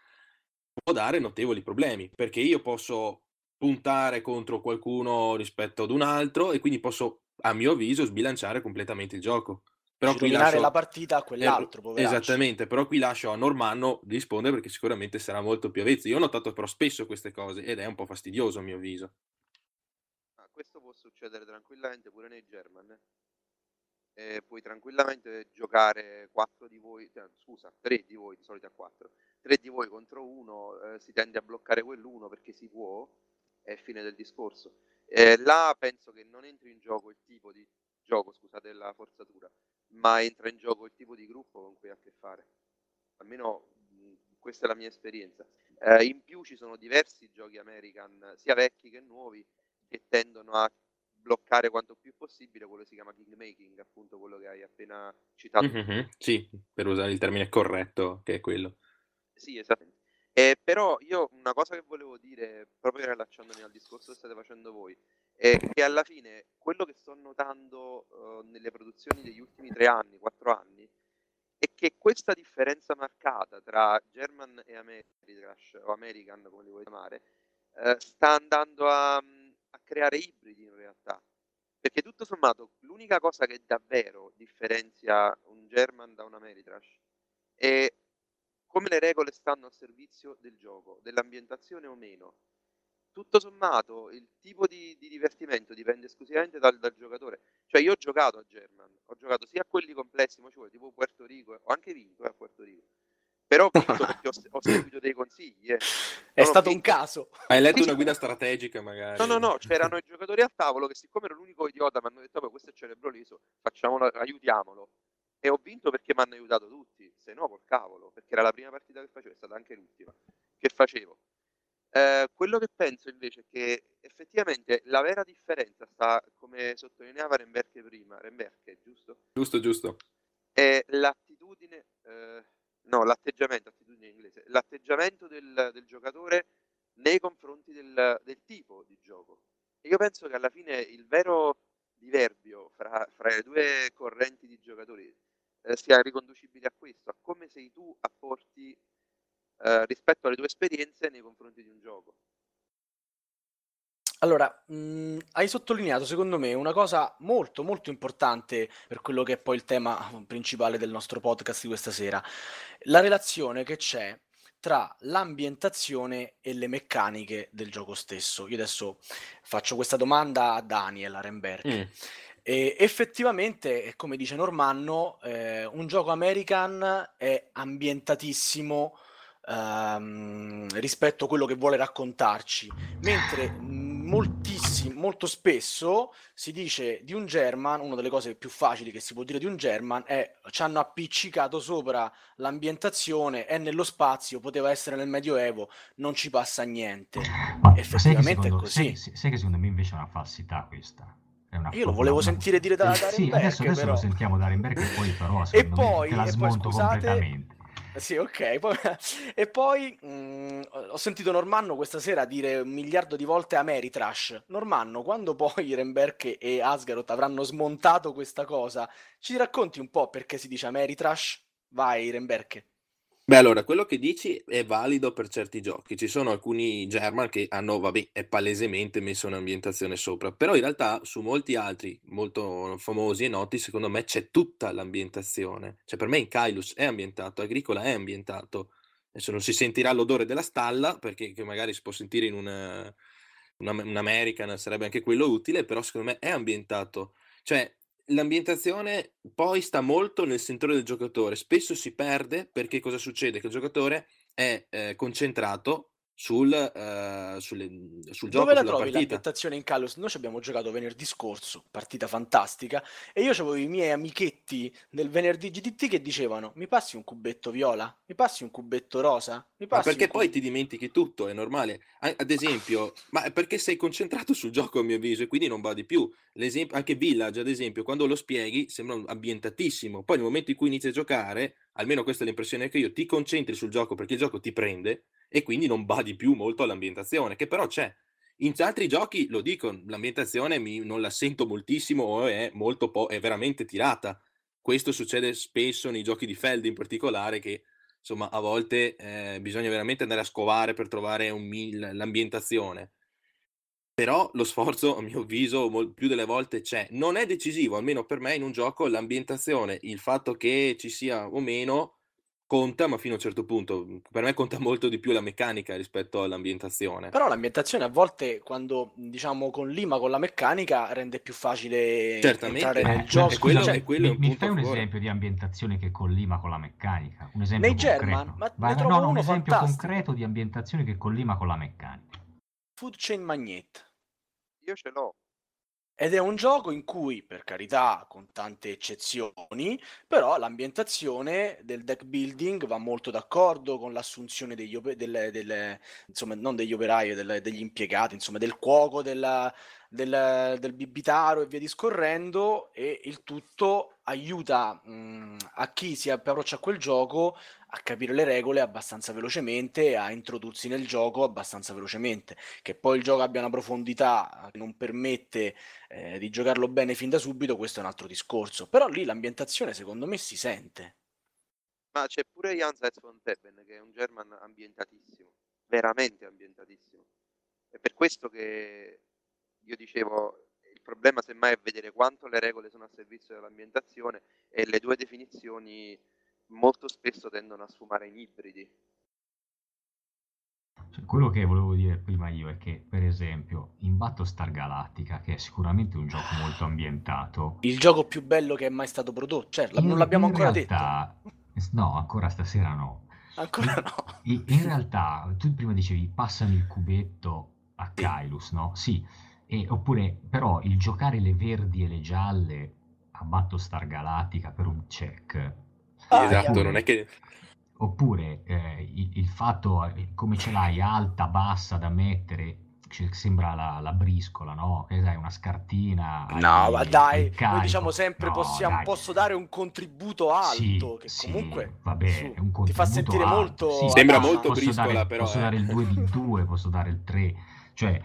Speaker 5: può dare notevoli problemi, perché io posso puntare contro qualcuno rispetto ad un altro e quindi posso, a mio avviso, sbilanciare completamente il gioco. Però qui lascio...
Speaker 3: la partita a quell'altro,
Speaker 5: Eh,
Speaker 3: poveraccio.
Speaker 5: Esattamente, però qui lascio a Normanno rispondere perché sicuramente sarà molto più avvezzo. Io ho notato però spesso queste cose ed è un po' fastidioso a mio avviso.
Speaker 4: Ah, questo può succedere tranquillamente pure nei German. Eh, puoi tranquillamente giocare 4 di voi, cioè, scusa, 3 di voi, di solito a 4. 3 di voi contro uno, eh, si tende a bloccare quell'uno perché si può, è fine del discorso. Eh, là penso che non entri in gioco il tipo di gioco, scusate, della forzatura, ma entra in gioco il tipo di gruppo con cui hai a che fare. Almeno mh, questa è la mia esperienza. Eh, in più ci sono diversi giochi American, sia vecchi che nuovi, che tendono a bloccare quanto più possibile quello che si chiama kingmaking, appunto quello che hai appena citato.
Speaker 5: Mhm, Sì, per usare il termine corretto, che è quello.
Speaker 4: Sì, esattamente. Eh, però io una cosa che volevo dire, proprio rilacciandomi al discorso che state facendo voi, è che alla fine quello che sto notando eh, nelle produzioni degli ultimi tre anni, quattro anni, è che questa differenza marcata tra German e Ameritrash, o American come li vuoi chiamare, eh, sta andando a, a creare ibridi in realtà. Perché tutto sommato l'unica cosa che davvero differenzia un German da un Ameritrash è come le regole stanno a servizio del gioco, dell'ambientazione o meno. Tutto sommato, il tipo di, di divertimento dipende esclusivamente dal, dal, giocatore. Cioè, io ho giocato a German, ho giocato sia a quelli complessi, ma ci vuole, tipo Puerto Rico, ho anche vinto eh, a Puerto Rico. Però ho vinto perché ho, ho seguito dei consigli. Eh.
Speaker 3: È stato un caso.
Speaker 5: Hai letto una guida strategica, magari?
Speaker 4: No, no, no, c'erano i giocatori al tavolo che, siccome ero l'unico idiota, mi hanno detto: questo è cerebro liso, facciamolo, aiutiamolo. E ho vinto perché mi hanno aiutato tutti, se no col cavolo, perché era la prima partita che facevo, è stata anche l'ultima che facevo. Eh, quello che penso invece è che effettivamente la vera differenza sta, come sottolineava Remberke prima, Remberke, giusto?
Speaker 5: Giusto, giusto.
Speaker 4: È l'attitudine, eh, no, l'atteggiamento, attitudine in inglese, l'atteggiamento del, del giocatore nei confronti del, del, tipo di gioco. E io penso che alla fine il vero diverbio fra, fra le due correnti di giocatori eh, sia riconducibile a questo, a come sei tu a porti eh, rispetto alle tue esperienze nei confronti di un gioco.
Speaker 3: Allora, mh, hai sottolineato secondo me una cosa molto molto importante per quello che è poi il tema principale del nostro podcast di questa sera, la relazione che c'è tra l'ambientazione e le meccaniche del gioco stesso. Io adesso faccio questa domanda a Daniel Arenberg. Mm. E effettivamente, come dice Normanno, eh, un gioco American è ambientatissimo ehm, rispetto a quello che vuole raccontarci, mentre moltissimo, molto spesso si dice di un German, una delle cose più facili che si può dire di un German è ci hanno appiccicato sopra l'ambientazione, è nello spazio, poteva essere nel Medioevo, non ci passa niente.
Speaker 1: Ma
Speaker 3: Effettivamente
Speaker 1: secondo,
Speaker 3: è così.
Speaker 1: Sai, sai, che secondo me invece è una falsità questa.
Speaker 3: Io lo volevo sentire dire da, da
Speaker 1: Sì,
Speaker 3: Remberg,
Speaker 1: adesso, adesso
Speaker 3: però.
Speaker 1: lo sentiamo da Remberg, poi però
Speaker 3: e poi,
Speaker 1: la
Speaker 3: e
Speaker 1: smonto
Speaker 3: poi, scusate,
Speaker 1: completamente.
Speaker 3: Sì, ok. Poi- e poi mh, ho sentito Normanno questa sera dire un miliardo di volte Ameritrash. Normanno, quando poi Renberg e Asgaroth avranno smontato questa cosa, ci racconti un po' perché si dice Ameritrash? Vai, Renberg.
Speaker 5: Beh, allora, quello che dici è valido per certi giochi. Ci sono alcuni German che hanno, vabbè, è palesemente messo un'ambientazione sopra, però in realtà su molti altri molto famosi e noti, secondo me c'è tutta l'ambientazione. Cioè, per me in Kailus è ambientato, Agricola è ambientato. Adesso non si sentirà l'odore della stalla, perché magari si può sentire in una, una- un American, sarebbe anche quello utile, però secondo me è ambientato. Cioè, l'ambientazione poi sta molto nel sentore del giocatore. Spesso si perde perché cosa succede? Che il giocatore è eh, concentrato sul, eh, sulle- sul gioco,
Speaker 3: Dove la trovi
Speaker 5: partita.
Speaker 3: l'ambientazione in Kalos? Noi ci abbiamo giocato venerdì scorso, partita fantastica, e io avevo i miei amichetti del venerdì GTT che dicevano: Mi passi un cubetto viola? Mi passi un cubetto rosa? Mi
Speaker 5: Ma
Speaker 3: passi
Speaker 5: perché
Speaker 3: un
Speaker 5: poi
Speaker 3: cub-"
Speaker 5: ti dimentichi tutto, è normale. Ad esempio, ma perché sei concentrato sul gioco, a mio avviso, e quindi non va di più. L'esempio, anche Village, ad esempio, quando lo spieghi sembra ambientatissimo. Poi nel momento in cui inizi a giocare, almeno questa è l'impressione che io, ti concentri sul gioco perché il gioco ti prende e quindi non badi più molto all'ambientazione, che però c'è. In altri giochi, lo dico, l'ambientazione mi- non la sento moltissimo è molto po', è veramente tirata. Questo succede spesso nei giochi di Feld in particolare, che insomma a volte eh, bisogna veramente andare a scovare per trovare un l'ambientazione. Però lo sforzo, a mio avviso, mol- più delle volte c'è. Non è decisivo, almeno per me in un gioco, l'ambientazione, il fatto che ci sia o meno conta, ma fino a un certo punto. Per me conta molto di più la meccanica rispetto all'ambientazione.
Speaker 3: Però l'ambientazione a volte, quando diciamo con l'IMA, con la meccanica, rende più facile
Speaker 5: Certamente.
Speaker 3: entrare nel
Speaker 1: eh,
Speaker 3: gioco.
Speaker 5: e quello- e quello è
Speaker 1: mi,
Speaker 5: un
Speaker 1: mi
Speaker 5: punto
Speaker 1: fai un
Speaker 5: favore.
Speaker 1: esempio di ambientazione che collima con la meccanica? Un esempio
Speaker 3: Nei German?
Speaker 1: concreto.
Speaker 3: Ma ne
Speaker 1: Vai,
Speaker 3: trovo
Speaker 1: no, no, un esempio
Speaker 3: fantastico.
Speaker 1: concreto di ambientazione che collima con la meccanica.
Speaker 3: Food Chain Magnet.
Speaker 4: Io ce l'ho.
Speaker 3: Ed è un gioco in cui, per carità, con tante eccezioni, però l'ambientazione del deck building va molto d'accordo con l'assunzione degli delle, delle- insomma, non degli operai, del- degli impiegati, insomma, del cuoco, della- del, del bibitaro e via discorrendo, e il tutto aiuta mh, a chi si approccia a quel gioco a capire le regole abbastanza velocemente a introdursi nel gioco abbastanza velocemente. Che poi il gioco abbia una profondità che non permette eh, di giocarlo bene fin da subito, questo è un altro discorso. Però lì l'ambientazione, secondo me, si sente.
Speaker 4: Ma c'è pure Janssens von Teben, che è un German ambientatissimo, veramente ambientatissimo. È per questo che io dicevo, il problema semmai è vedere quanto le regole sono a servizio dell'ambientazione e le due definizioni molto spesso tendono a sfumare in ibridi.
Speaker 1: Cioè, quello che volevo dire prima io è che, per esempio, in Battlestar Galactica, che è sicuramente un gioco molto ambientato,
Speaker 3: Il gioco più bello che è mai stato prodotto, cioè, non l'abbiamo
Speaker 1: in
Speaker 3: ancora
Speaker 1: realtà, no, ancora stasera no.
Speaker 3: detto. Ancora
Speaker 1: In,
Speaker 3: no.
Speaker 1: in- in realtà, tu prima dicevi passami il cubetto a
Speaker 3: Sì.
Speaker 1: Kailus, no? Sì, e, oppure però il giocare le verdi e le gialle a Battlestar Galactica per un check.
Speaker 3: Ah,
Speaker 5: esatto, non è che...
Speaker 1: Oppure eh, il, il fatto eh, come ce l'hai alta, bassa da mettere, che sembra la, la briscola, no? Che sai, una scartina.
Speaker 3: No,
Speaker 1: hai
Speaker 3: ma dai, noi diciamo sempre
Speaker 1: No,
Speaker 3: possiamo,
Speaker 1: dai.
Speaker 3: posso dare un contributo alto,
Speaker 1: Sì,
Speaker 3: che
Speaker 1: sì,
Speaker 3: comunque
Speaker 1: vabbè,
Speaker 3: su,
Speaker 1: è un
Speaker 3: ti fa
Speaker 1: contributo
Speaker 3: sentire
Speaker 1: alto.
Speaker 3: molto...
Speaker 1: Sì,
Speaker 5: Sembra
Speaker 3: casa.
Speaker 5: molto
Speaker 1: posso
Speaker 5: briscola,
Speaker 1: dare,
Speaker 5: però,
Speaker 1: posso
Speaker 5: eh.
Speaker 1: dare il 2 di 2, posso dare il 3. Cioè,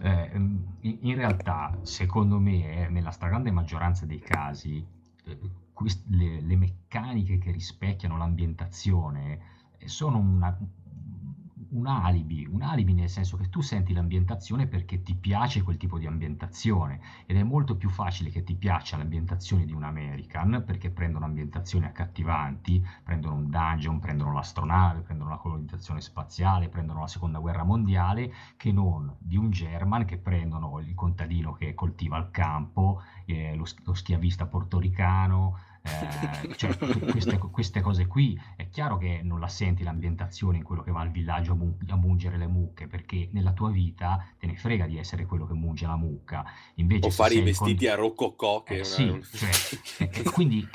Speaker 1: eh, in, in realtà, secondo me, eh, nella stragrande maggioranza dei casi, eh, quest- le, le meccaniche che rispecchiano l'ambientazione eh, sono una- un alibi, un alibi nel senso che tu senti l'ambientazione perché ti piace quel tipo di ambientazione ed è molto più facile che ti piaccia l'ambientazione di un American perché prendono ambientazioni accattivanti, prendono un dungeon, prendono l'astronave, prendono la colonizzazione spaziale, prendono la seconda guerra mondiale, che non di un German che prendono il contadino che coltiva il campo, eh, lo, lo schiavista portoricano, eh, cioè queste, queste cose qui è chiaro che non la senti l'ambientazione in quello che va al villaggio a, mu- a mungere le mucche perché nella tua vita te ne frega di essere quello che munge la mucca invece
Speaker 5: O fare i vestiti
Speaker 1: con-
Speaker 5: a rococò, che
Speaker 1: eh,
Speaker 5: una-
Speaker 1: sì, cioè, e- e quindi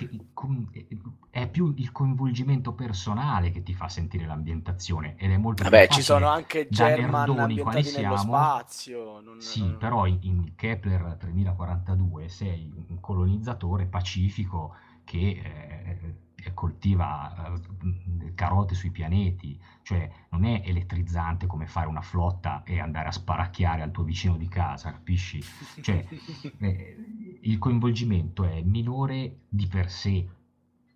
Speaker 1: è più il coinvolgimento personale che ti fa sentire l'ambientazione ed è molto
Speaker 3: Vabbè, ci sono anche German
Speaker 1: quali siamo.
Speaker 3: spazio. non-
Speaker 1: Sì, però in, in Kepler 3042 sei un colonizzatore pacifico che eh, coltiva eh, carote sui pianeti, cioè non è elettrizzante come fare una flotta e andare a sparacchiare al tuo vicino di casa, capisci? Cioè, eh, il coinvolgimento è minore di per sé,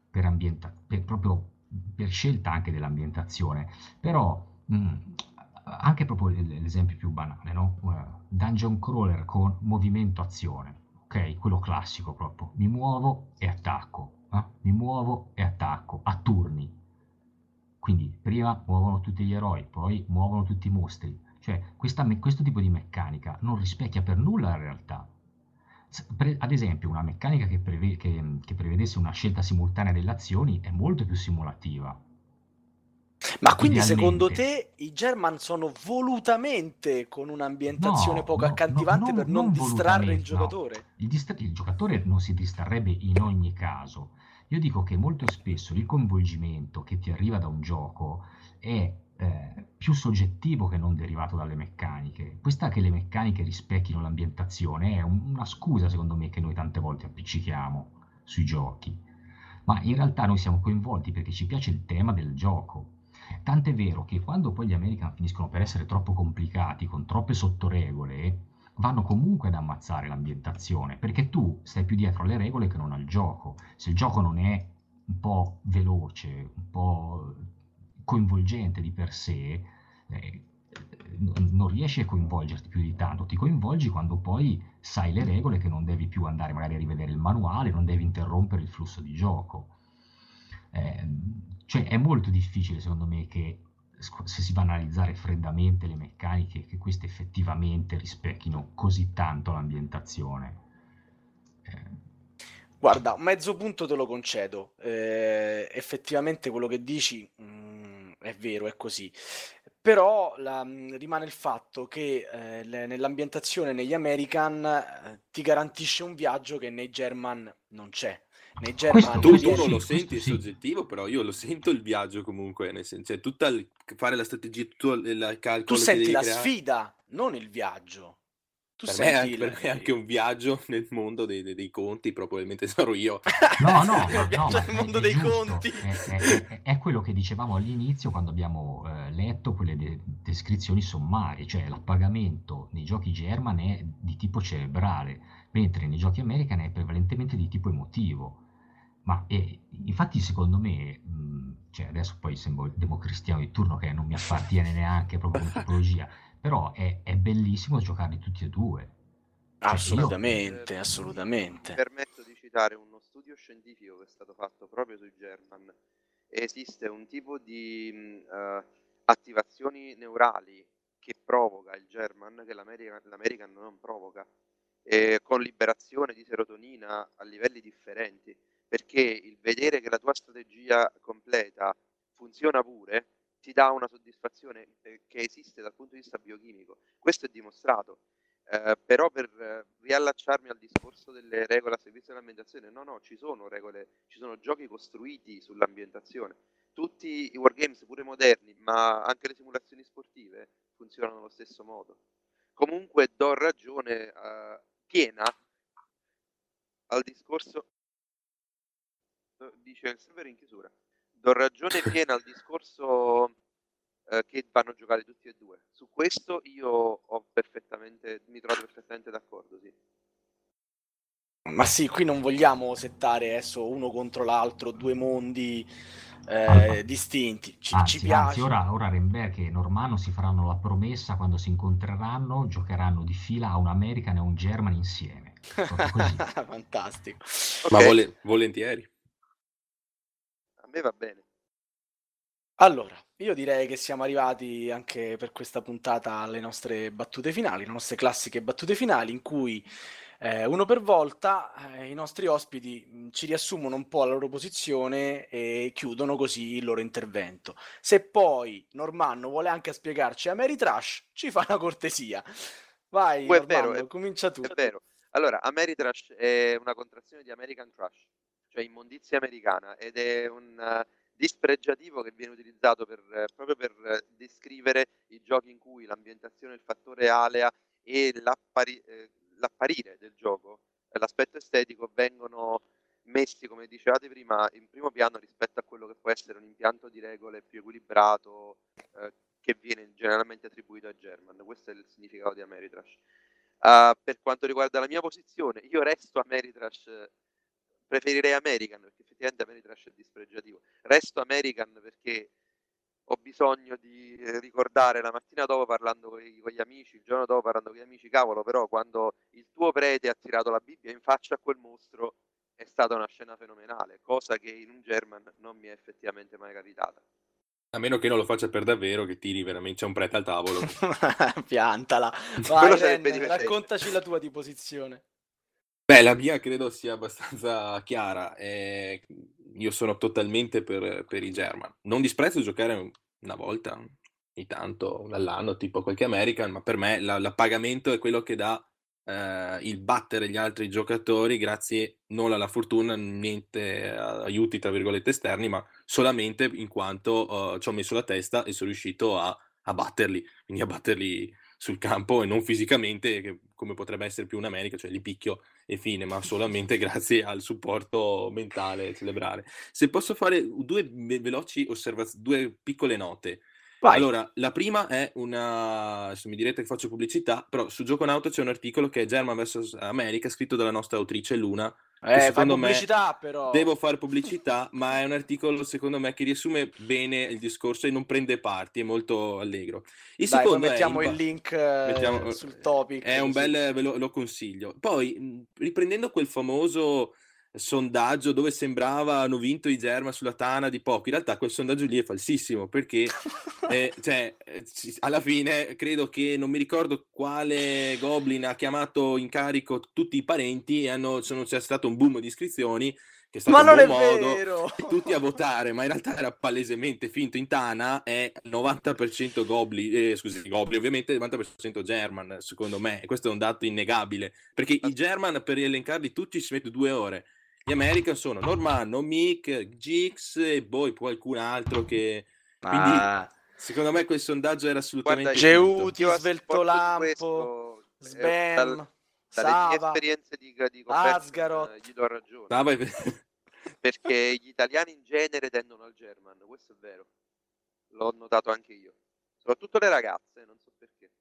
Speaker 1: per, ambienta- per proprio per scelta anche dell'ambientazione, però mh, mm, anche proprio l'esempio più banale, no? Dungeon crawler con movimento azione, ok? Quello classico proprio, mi muovo e attacco, eh? mi muovo e attacco a turni. Quindi prima muovono tutti gli eroi, poi muovono tutti i mostri. Cioè, questa, questo tipo di meccanica non rispecchia per nulla la realtà. Ad esempio, una meccanica che, preve- che, che prevedesse una scelta simultanea delle azioni è molto più simulativa
Speaker 3: ma quindi secondo te i German sono volutamente con un'ambientazione
Speaker 1: No,
Speaker 3: poco
Speaker 1: no,
Speaker 3: accattivante
Speaker 1: no,
Speaker 3: per non
Speaker 1: non
Speaker 3: distrarre il giocatore?
Speaker 1: Il, distra- il giocatore non si distrarrebbe in ogni caso. Io dico che molto spesso il coinvolgimento che ti arriva da un gioco è eh, più soggettivo che non derivato dalle meccaniche. Questa che le meccaniche rispecchino l'ambientazione è un- una scusa, secondo me, che noi tante volte appiccichiamo sui giochi. Ma in realtà noi siamo coinvolti perché ci piace il tema del gioco. Tant'è vero che quando poi gli American finiscono per essere troppo complicati, con troppe sottoregole, vanno comunque ad ammazzare l'ambientazione, perché tu stai più dietro alle regole che non al gioco. Se il gioco non è un po' veloce, un po' coinvolgente di per sé, eh, non riesci a coinvolgerti più di tanto, ti coinvolgi quando poi sai le regole che non devi più andare magari a rivedere il manuale, non devi interrompere il flusso di gioco. Eh, cioè è molto difficile secondo me che se si va a analizzare freddamente le meccaniche, che queste effettivamente rispecchino così tanto l'ambientazione.
Speaker 3: Eh. Guarda, mezzo punto te lo concedo. Eh, effettivamente quello che dici mh, mm, è vero, è così. Però la, mm, rimane il fatto che eh, le, nell'ambientazione negli American eh, ti garantisce un viaggio che nei German non c'è nei
Speaker 5: German tu, tu non lo senti, è soggettivo, però io lo sento il viaggio comunque, nel senso, cioè tutta il, fare la strategia, tutto il calcolo.
Speaker 3: Tu senti la creare. sfida, non il viaggio.
Speaker 5: Tu per, me è, anche, per me è anche un viaggio nel mondo dei, dei, dei conti, probabilmente sarò io.
Speaker 1: No, no, no, no
Speaker 3: nel mondo dei giusto. conti.
Speaker 1: È, è, è, quello che dicevamo all'inizio quando abbiamo eh, letto quelle de- descrizioni sommarie, cioè l'appagamento nei giochi German è di tipo cerebrale, mentre nei giochi American è prevalentemente di tipo emotivo. Ma eh, infatti secondo me, mh, cioè adesso poi sembro il democristiano di turno che non mi appartiene neanche proprio come tipologia, però è, è bellissimo giocarli tutti e due.
Speaker 3: Cioè, assolutamente, io... assolutamente.
Speaker 4: Mi permetto di citare uno studio scientifico che è stato fatto proprio sui German. Esiste un tipo di uh, attivazioni neurali che provoca il German che l'American, l'American non provoca, eh, con liberazione di serotonina a livelli differenti perché il vedere che la tua strategia completa funziona pure ti dà una soddisfazione eh, che esiste dal punto di vista biochimico. Questo è dimostrato. Eh, però per eh, riallacciarmi al discorso delle regole a servizio dell'ambientazione, no, no, ci sono regole, ci sono giochi costruiti sull'ambientazione. Tutti i wargames, pure moderni, ma anche le simulazioni sportive, funzionano allo stesso modo. Comunque do ragione eh, piena al discorso dice il server in chiusura. Do ragione piena al discorso eh, che vanno giocati tutti e due. Su questo io ho perfettamente, mi trovo perfettamente d'accordo, sì.
Speaker 3: Ma sì, qui non vogliamo settare adesso uno contro l'altro, due mondi eh, distinti. Ci,
Speaker 1: anzi,
Speaker 3: ci piace.
Speaker 1: Anzi, ora, ora Renberg e Normanno si faranno la promessa quando si incontreranno, giocheranno di fila a un American e un German insieme.
Speaker 3: Fantastico.
Speaker 5: Okay. Ma vole- volentieri
Speaker 4: me va bene.
Speaker 3: Allora, io direi che siamo arrivati anche per questa puntata alle nostre battute finali, le nostre classiche battute finali, in cui eh, uno per volta eh, i nostri ospiti mm, ci riassumono un po' la loro posizione e chiudono così il loro intervento. Se poi Normanno vuole anche spiegarci Ameritrash, ci fa una cortesia. Vai,
Speaker 4: Poi
Speaker 3: Normanno,
Speaker 4: è vero,
Speaker 3: comincia tu.
Speaker 4: È vero. Allora, Ameritrash è una contrazione di American Trash cioè immondizia americana, ed è un uh, dispregiativo che viene utilizzato per, uh, proprio per uh, descrivere i giochi in cui l'ambientazione, il fattore alea e l'appari- eh, l'apparire del gioco, l'aspetto estetico vengono messi, come dicevate prima, in primo piano rispetto a quello che può essere un impianto di regole più equilibrato eh, che viene generalmente attribuito a German. Questo è il significato di Ameritrash. Uh, per quanto riguarda la mia posizione, io resto Ameritrash, preferirei American perché effettivamente Ameritrash è dispregiativo. Resto American perché ho bisogno di ricordare la mattina dopo parlando con gli amici, il giorno dopo parlando con gli amici, cavolo, però quando il tuo prete ha tirato la Bibbia in faccia a quel mostro è stata una scena fenomenale, cosa che in un German non mi è effettivamente mai capitata.
Speaker 5: A meno che non lo faccia per davvero, che tiri veramente, c'è un prete al tavolo.
Speaker 3: Piantala. Vai, Ren, raccontaci la tua di posizione.
Speaker 5: Beh, la mia credo sia abbastanza chiara. Eh, io sono totalmente per, per i German. Non disprezzo giocare una volta, ogni tanto, all'anno, tipo qualche American, ma per me la, l'appagamento è quello che dà eh, il battere gli altri giocatori grazie non alla fortuna, niente aiuti tra virgolette esterni, ma solamente in quanto uh, ci ho messo la testa e sono riuscito a, a batterli, quindi a batterli sul campo e non fisicamente, che, come potrebbe essere più un'America, cioè li picchio e fine, ma solamente grazie al supporto mentale cerebrale. Se posso fare due veloci osservazioni, due piccole note. Vai. Allora, la prima è una. Se mi direte che faccio pubblicità, però su Gioco Nauto c'è un articolo che è German vs America, scritto dalla nostra autrice Luna.
Speaker 3: Eh, pubblicità, me, però.
Speaker 5: Devo fare pubblicità, ma è un articolo, secondo me, che riassume bene il discorso e non prende parti, è molto allegro.
Speaker 3: Il Dai, secondo mettiamo il link mettiamo, sul topic.
Speaker 5: È un bel, ve lo, lo consiglio. Poi, riprendendo quel famoso sondaggio dove sembrava hanno vinto i Germa sulla Tana di poco. In realtà quel sondaggio lì è falsissimo perché eh, cioè, eh, alla fine credo che non mi ricordo quale Goblin ha chiamato in carico tutti i parenti e hanno, sono, c'è stato un boom di iscrizioni che è stato ma non è modo vero. tutti a votare, ma in realtà era palesemente finto. In Tana è 90% Goblin, eh, scusi, Goblin, ovviamente 90% German, secondo me. Questo è un dato innegabile, perché i German per elencarli tutti ci mette due ore gli American sono Normanno, Mick, Gix e poi qualcun altro che... Quindi, ah. secondo me quel sondaggio era assolutamente...
Speaker 3: Geuti, Sveltolampo, Sven, dal, dalle mie
Speaker 4: esperienze di, di
Speaker 3: Asgaroth.
Speaker 4: gli do ragione. Ah, perché gli italiani in genere tendono al German, questo è vero. L'ho notato anche io. Soprattutto le ragazze, non so perché.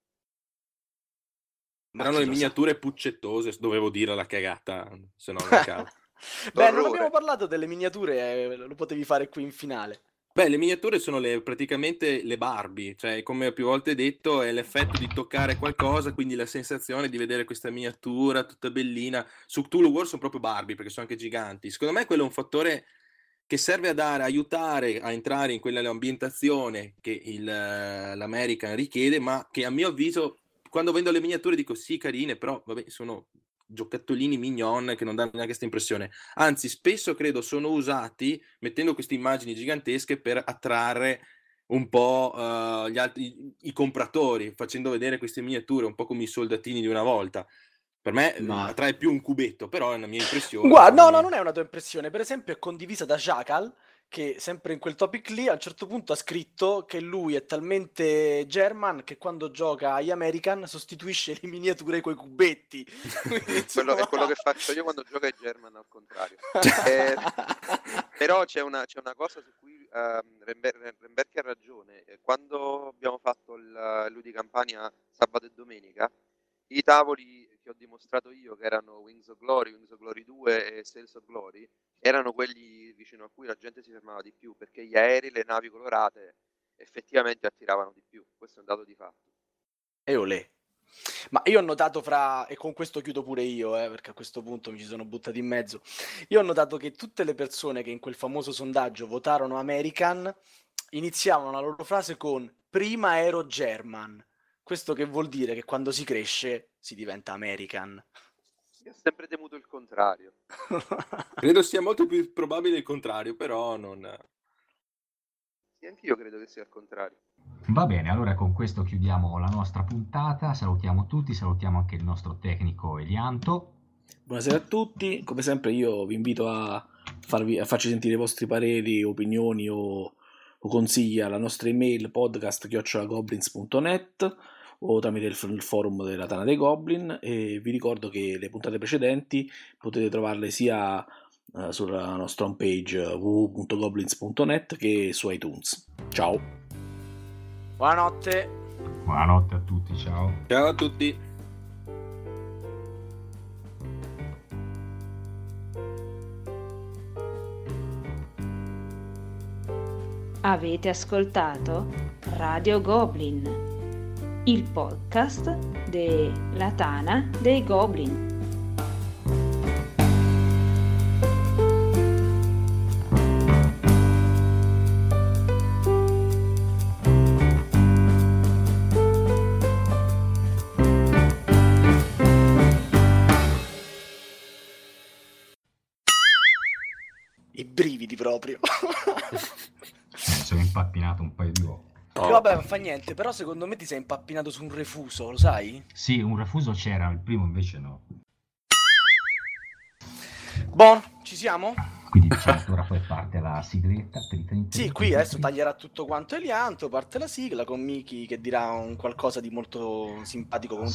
Speaker 5: Ma erano le miniature sa. puccettose, dovevo dire la cagata, se no non cavo.
Speaker 3: Beh, non abbiamo parlato delle miniature, eh, lo potevi fare qui in finale.
Speaker 5: Beh, le miniature sono le, praticamente le Barbie, cioè come più volte detto è l'effetto di toccare qualcosa, quindi la sensazione di vedere questa miniatura tutta bellina. Su Cthulhu War sono proprio Barbie perché sono anche giganti. Secondo me quello è un fattore che serve a dare, aiutare a entrare in quella ambientazione che il, l'American richiede, ma che a mio avviso quando vendo le miniature dico sì carine, però vabbè sono giocattolini mignon che non danno neanche questa impressione. Anzi, spesso credo sono usati mettendo queste immagini gigantesche per attrarre un po' uh, gli altri, i, compratori, facendo vedere queste miniature un po' come i soldatini di una volta. Per me Ma... attrae più un cubetto, però è una mia impressione.
Speaker 3: Guarda, no, no, non è una tua impressione. Per esempio, è condivisa da Jackal che sempre in quel topic lì a un certo punto ha scritto che lui è talmente German che quando gioca agli American sostituisce le miniature coi cubetti.
Speaker 4: Quindi, quello, è quello che faccio io quando gioco ai German al contrario. eh, però c'è una, c'è una, cosa su cui uh, Remberchi ha ragione. Quando abbiamo fatto il Ludi Campania sabato e domenica, i tavoli che ho dimostrato io, che erano Wings of Glory, Wings of Glory 2 e Sales of Glory, erano quelli vicino a cui la gente si fermava di più, perché gli aerei, le navi colorate effettivamente attiravano di più. Questo è un dato di fatto.
Speaker 3: E olè. Ma io ho notato fra, e con questo chiudo pure io, eh, perché a questo punto mi ci sono buttati in mezzo, io ho notato che tutte le persone che in quel famoso sondaggio votarono American iniziavano la loro frase con prima ero German. Questo che vuol dire che quando si cresce si diventa American.
Speaker 4: Io ho sempre temuto il contrario.
Speaker 5: credo sia molto più probabile il contrario, però non...
Speaker 4: Sì, anch'io credo che sia il contrario.
Speaker 1: Va bene, allora con questo chiudiamo la nostra puntata, salutiamo tutti, salutiamo anche il nostro tecnico Elianto.
Speaker 6: Buonasera a tutti, come sempre io vi invito a, farvi, a farci sentire i vostri pareri, opinioni o, o consigli alla nostra email podcast.goblins.net o tramite il, forum della Tana dei Goblin e vi ricordo che le puntate precedenti potete trovarle sia eh, sulla nostra homepage www.goblins.net che su iTunes. Ciao.
Speaker 3: Buonanotte.
Speaker 1: Buonanotte a tutti, ciao.
Speaker 5: Ciao a tutti.
Speaker 2: Avete ascoltato Radio Goblin, il podcast della Tana dei Goblin.
Speaker 3: Brividi proprio. Vabbè, non fa niente, però secondo me ti sei impappinato su un refuso, lo sai?
Speaker 1: Sì, un refuso c'era, il primo invece no.
Speaker 3: Buon, ci siamo?
Speaker 1: Quindi diciamo che ora poi parte la sigletta.
Speaker 3: Sì, qui adesso taglierà tutto quanto Elianto, parte la sigla con Miki che dirà un qualcosa di molto simpatico con un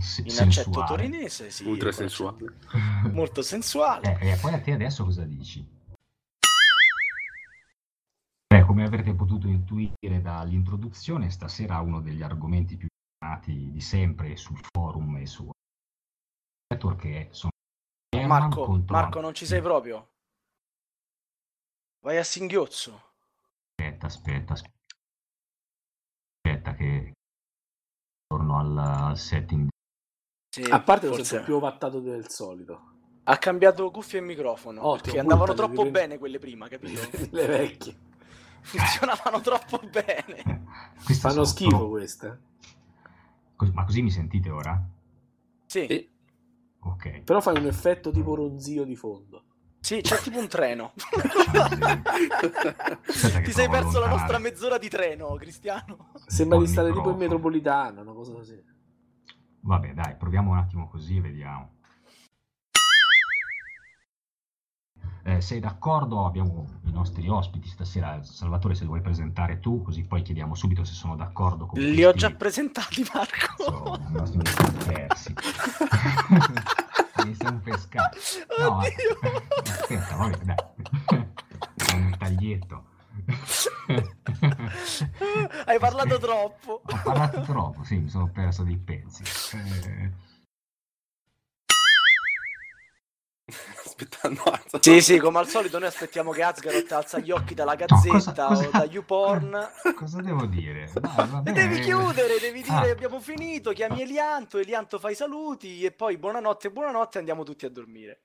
Speaker 1: Sì,
Speaker 3: in accetto torinese, sì,
Speaker 5: Ultra sensuale.
Speaker 3: molto sensuale.
Speaker 1: Eh, e poi a te adesso cosa dici? Come avrete potuto intuire dall'introduzione, stasera uno degli argomenti più amati di sempre sul forum e su network che sono
Speaker 3: Marco,
Speaker 1: contro
Speaker 3: Marco, non ci sei proprio? Vai a singhiozzo.
Speaker 1: Aspetta, aspetta, aspetta, aspetta che torno al, setting.
Speaker 3: Sì,
Speaker 6: A parte lo
Speaker 3: forse-
Speaker 6: sento più ovattato del solito.
Speaker 3: Ha cambiato cuffie e microfono
Speaker 6: Ottimo,
Speaker 3: perché andavano troppo
Speaker 6: riprendi.
Speaker 3: bene quelle prima, capito?
Speaker 6: Le vecchie.
Speaker 3: Funzionavano troppo bene.
Speaker 1: Queste
Speaker 6: Fanno
Speaker 1: sono
Speaker 6: schifo
Speaker 1: pro-
Speaker 6: queste.
Speaker 1: cos- Ma così mi sentite ora?
Speaker 3: Sì,
Speaker 5: Sì.
Speaker 1: Ok.
Speaker 6: Però fai un effetto tipo ronzio di fondo.
Speaker 3: sì, c'è tipo un treno. Ti sei perso la nostra mezz'ora di treno, Cristiano.
Speaker 6: Sembra di stare tipo in metropolitana, una cosa così.
Speaker 1: Vabbè, dai, proviamo un attimo così e vediamo. Eh, sei d'accordo? Abbiamo i nostri ospiti stasera. Salvatore, se li vuoi presentare tu, così poi chiediamo subito se sono d'accordo con
Speaker 3: Li ho
Speaker 1: questi-
Speaker 3: già presentati, Marco.
Speaker 1: I nostri amici persi. Mi siamo pescati. No,
Speaker 3: Oddio.
Speaker 1: aspetta, vabbè, dai. Un taglietto.
Speaker 3: Hai parlato troppo.
Speaker 1: Ho parlato troppo, sì, mi sono perso dei pezzi. Eh,
Speaker 5: Aspettando alza.
Speaker 3: Sì, sì, come al solito noi aspettiamo che Asgaroth alza gli occhi dalla gazzetta
Speaker 1: cosa-
Speaker 3: o da YouPorn.
Speaker 1: cosa devo dire?
Speaker 3: E devi chiudere, devi dire
Speaker 1: Ah.
Speaker 3: abbiamo finito, chiami Elianto, Elianto fa i saluti e poi buonanotte, buonanotte andiamo tutti a dormire.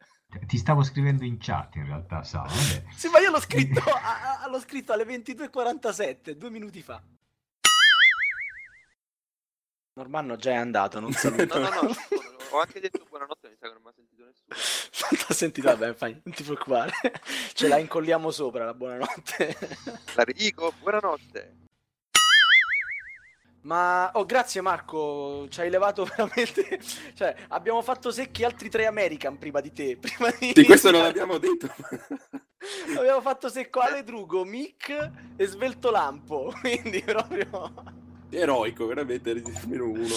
Speaker 1: Ti stavo scrivendo in chat in realtà. Vabbè.
Speaker 3: Sì, ma io l'ho scritto, a- a- l'ho scritto alle 22.47, due minuti fa. Normanno già è andato, non saluto.
Speaker 4: No, no, no, ho anche detto buonanotte, mi sa che non mi ha sentito nessuno.
Speaker 3: Non t'ha sentito, vabbè, fai, non ti preoccupare. Ce la incolliamo sopra la buonanotte.
Speaker 4: La ridico, buonanotte.
Speaker 3: Ma, oh, grazie Marco, ci hai levato veramente... Cioè, abbiamo fatto secchi altri tre American prima di te. Prima di...
Speaker 5: Di questo non l'abbiamo detto.
Speaker 3: Abbiamo fatto secco Ale Drugo, Mick e Svelto Lampo. Quindi proprio...
Speaker 5: Eroico, veramente, meno uno.